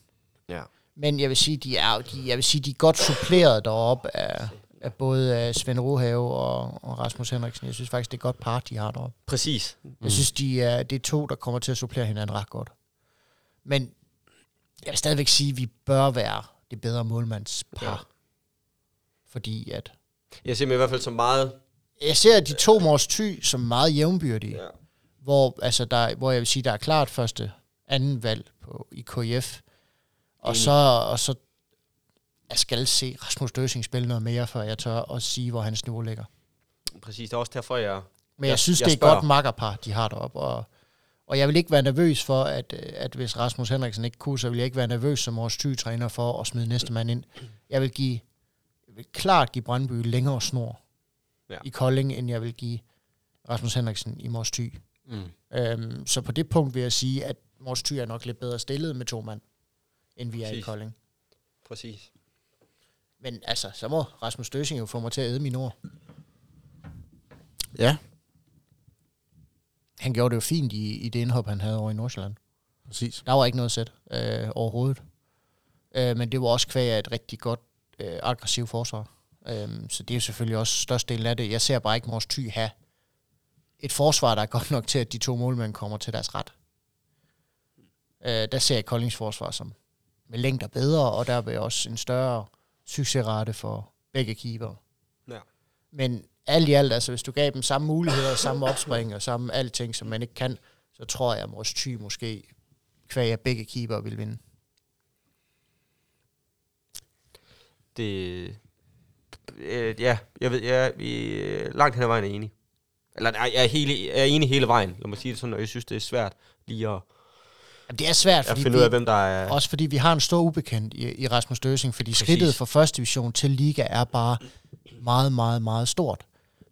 Ja. Men jeg vil sige, de er, de, jeg vil sige, de er godt suppleret deroppe af, af både uh, Svend Rohave og, og Rasmus Henriksen. Jeg synes faktisk, det er et godt par, de har deroppe. Præcis. Mm. Jeg synes, de er, det er to, der kommer til at supplere hinanden ret godt. Men jeg vil stadigvæk sige, at vi bør være det bedre målmandspar. Ja. Ja. Fordi at... Jeg ser mig i hvert fald så meget... Jeg ser de to Mors Thy som meget jævnbyrdige. Ja. Hvor, altså der, hvor jeg vil sige, der er klart første anden valg på, i KF. Og Enig. så, og så jeg skal se Rasmus Døsing spille noget mere, før jeg tør at sige, hvor hans niveau ligger. Præcis, det er også derfor, jeg... Men jeg, Jeg- synes, jeg det er et spørger. godt makkerpar, de har deroppe. Og, og jeg vil ikke være nervøs for, at, at hvis Rasmus Henriksen ikke kunne, så vil jeg ikke være nervøs som vores træner for at smide næste mand ind. Jeg vil, give, jeg vil klart give Brøndby længere snor Ja. i Kolding, end jeg vil give Rasmus Henriksen i Mors Thy. Mm. Øhm, så på det punkt vil jeg sige, at Mors Thy er nok lidt bedre stillet med to mand, end vi er i Præcis. Kolding. Præcis. Men altså, så må Rasmus Døsing jo få mig til at æde mine ord. Ja, Han gjorde det jo fint i, i det indhop, han havde over i Nordsjælland. præcis. Der var ikke noget sæt øh, overhovedet. Øh, men det var også kvæg af et rigtig godt øh, aggressivt forsvar. Øh, så det er jo selvfølgelig også størstedelen af det. Jeg ser bare ikke Mors Thy have et forsvar, der er godt nok til, at de to målmænd kommer til deres ret. Øh, der ser jeg Koldings forsvar som med længder bedre, og der vil også en større succesrate for begge keeper. Ja. Men alt i alt, altså hvis du gav dem samme muligheder, samme opspring og samme alting, som man ikke kan, så tror jeg, at Mors Thy måske kvæg af begge keeper vil vinde. Det... Øh, ja, jeg ved, jeg er vi er langt hen ad vejen er enig. Eller nej, jeg er, hele, jeg er enig hele vejen, lad mig sige det sådan, og jeg synes, det er svært lige at, Jamen, det er svært, at fordi finde vi, ud af, hvem der er... også fordi vi har en stor ubekendt i, i Rasmus Døsing, fordi Præcis. skridtet fra første division til liga er bare meget, meget, meget stort.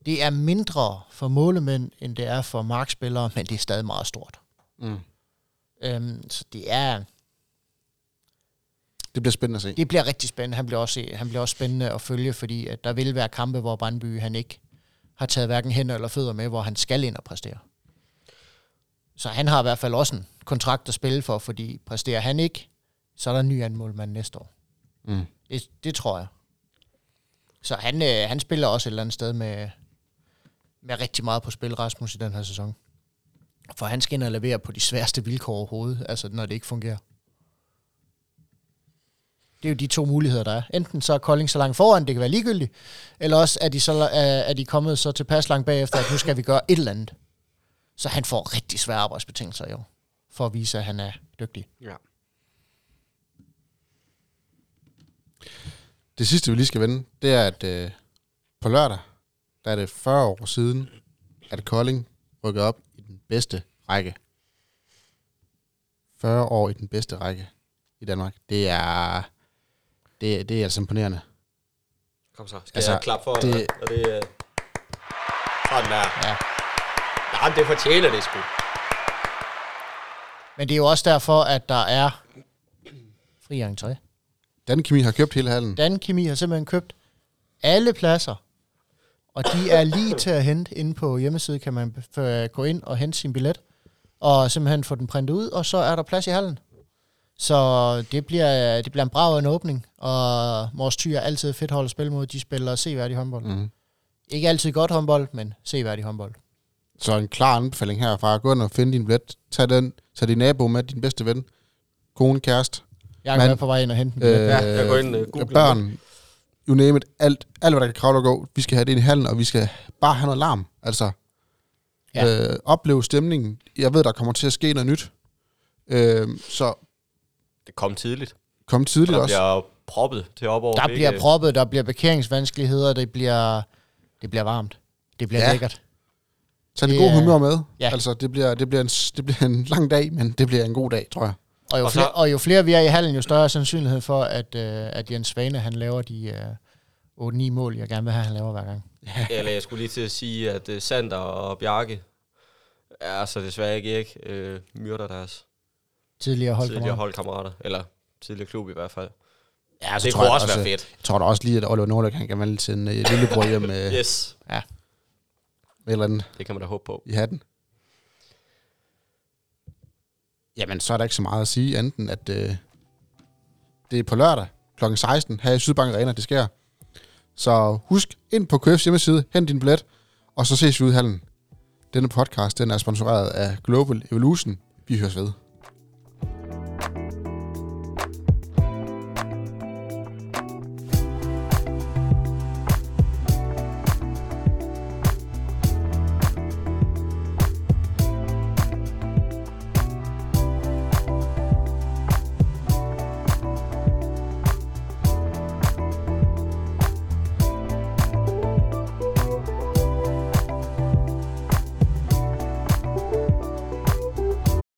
Det er mindre for målemænd, end det er for markspillere, men det er stadig meget stort. Mm. Øhm, så det er, Det bliver spændende at se. det bliver rigtig spændende. Han bliver, også, han bliver også spændende at følge, fordi at der vil være kampe, hvor Brandby han ikke har taget hverken hænder eller fødder med, hvor han skal ind og præstere. Så han har i hvert fald også en kontrakt at spille for, fordi præsterer han ikke, så er der en ny anmålmand næste år. Mm. Det, det tror jeg. Så han, øh, han spiller også et eller andet sted med, med rigtig meget på spil, Rasmus, i den her sæson. For han skal ind og levere på de sværeste vilkår overhovedet, altså når det ikke fungerer. Det er jo de to muligheder, der er. Enten så er Kolding så langt foran, det kan være ligegyldigt, eller også er de, så, er, er de kommet så tilpas langt bagefter, at nu skal vi gøre et eller andet. Så han får rigtig svære arbejdsbetingelser jo, for at vise, at han er dygtig. Ja. Det sidste, vi lige skal vende, det er, at øh, på lørdag, der er det 40 år siden, at Kolding rykker op i den bedste række. 40 år i den bedste række i Danmark. Det er, det, det er altså imponerende. Kom så. Skal Altså, jeg klappe for det-. Og det øh, sådan der. Ja. Nej, men det fortjener det sgu. Men det er jo også derfor, at der er fri entré. Dan Kimi har købt hele hallen. Dan Kemi har simpelthen købt alle pladser, og de er lige til at hente inde på hjemmesiden, kan man f- gå ind og hente sin billet, og simpelthen få den printet ud, og så er der plads i hallen. Så det bliver, det bliver en brav en åbning, og Mors Thy er altid et fedt hold at spille mod. De spiller seværdig håndbold. Mm. Ikke altid godt håndbold, men seværdig håndbold. Så en klar anbefaling herfra. Gå ind og find din billet. Tag den. Tag din nabo med, din bedste ven. Kone, kæreste. Jeg er på vej ind og hente en billet. Øh, Ja, jeg går ind og googler Børn. You name it. Alt, alt, hvad der kan kravle og gå. Vi skal have det ind i hallen, og vi skal bare have noget larm. Altså, Ja. ja. øh, opleve stemningen. Jeg ved, der kommer til at ske noget nyt. Øh, så Det kom tidligt. kom tidligt Der også. bliver proppet til op over Der begge- bliver proppet, der bliver parkeringsvanskeligheder, det bliver, det bliver varmt. Det bliver ja. Lækkert. Tag det det gode humør med. Ja. Altså, det bliver, det, bliver en, det bliver en lang dag, men det bliver en god dag, tror jeg. Og jo, Og så- flere, og jo flere vi er i hallen, jo større er sandsynlighed for, at, øh, at Jens Svane, han laver de øh, 8-9 mål, jeg gerne vil have, han laver hver gang. Eller jeg skulle lige til at sige, at uh, Sander og Bjarke er så desværre ikke Erik øh, myrder deres Tidligere hold. tidligere holdkammerater. Eller tidligere klub i hvert fald. Ja, det kunne også være fedt. Jeg tror da også lige, at Oliver Nordløk, han kan vælge til en uh, lillebror hjem med, yes. Yes, med et eller andet det kan man da håbe på. i hatten. Jamen, så er der ikke så meget at sige, enten at øh, det er på lørdag kl. 16 her i Sydbank Arena, det sker. Så husk ind på KF's hjemmeside, hent din billet, og så ses vi ude i hallen. Denne podcast den er sponsoreret af Global Evolution. Vi høres ved.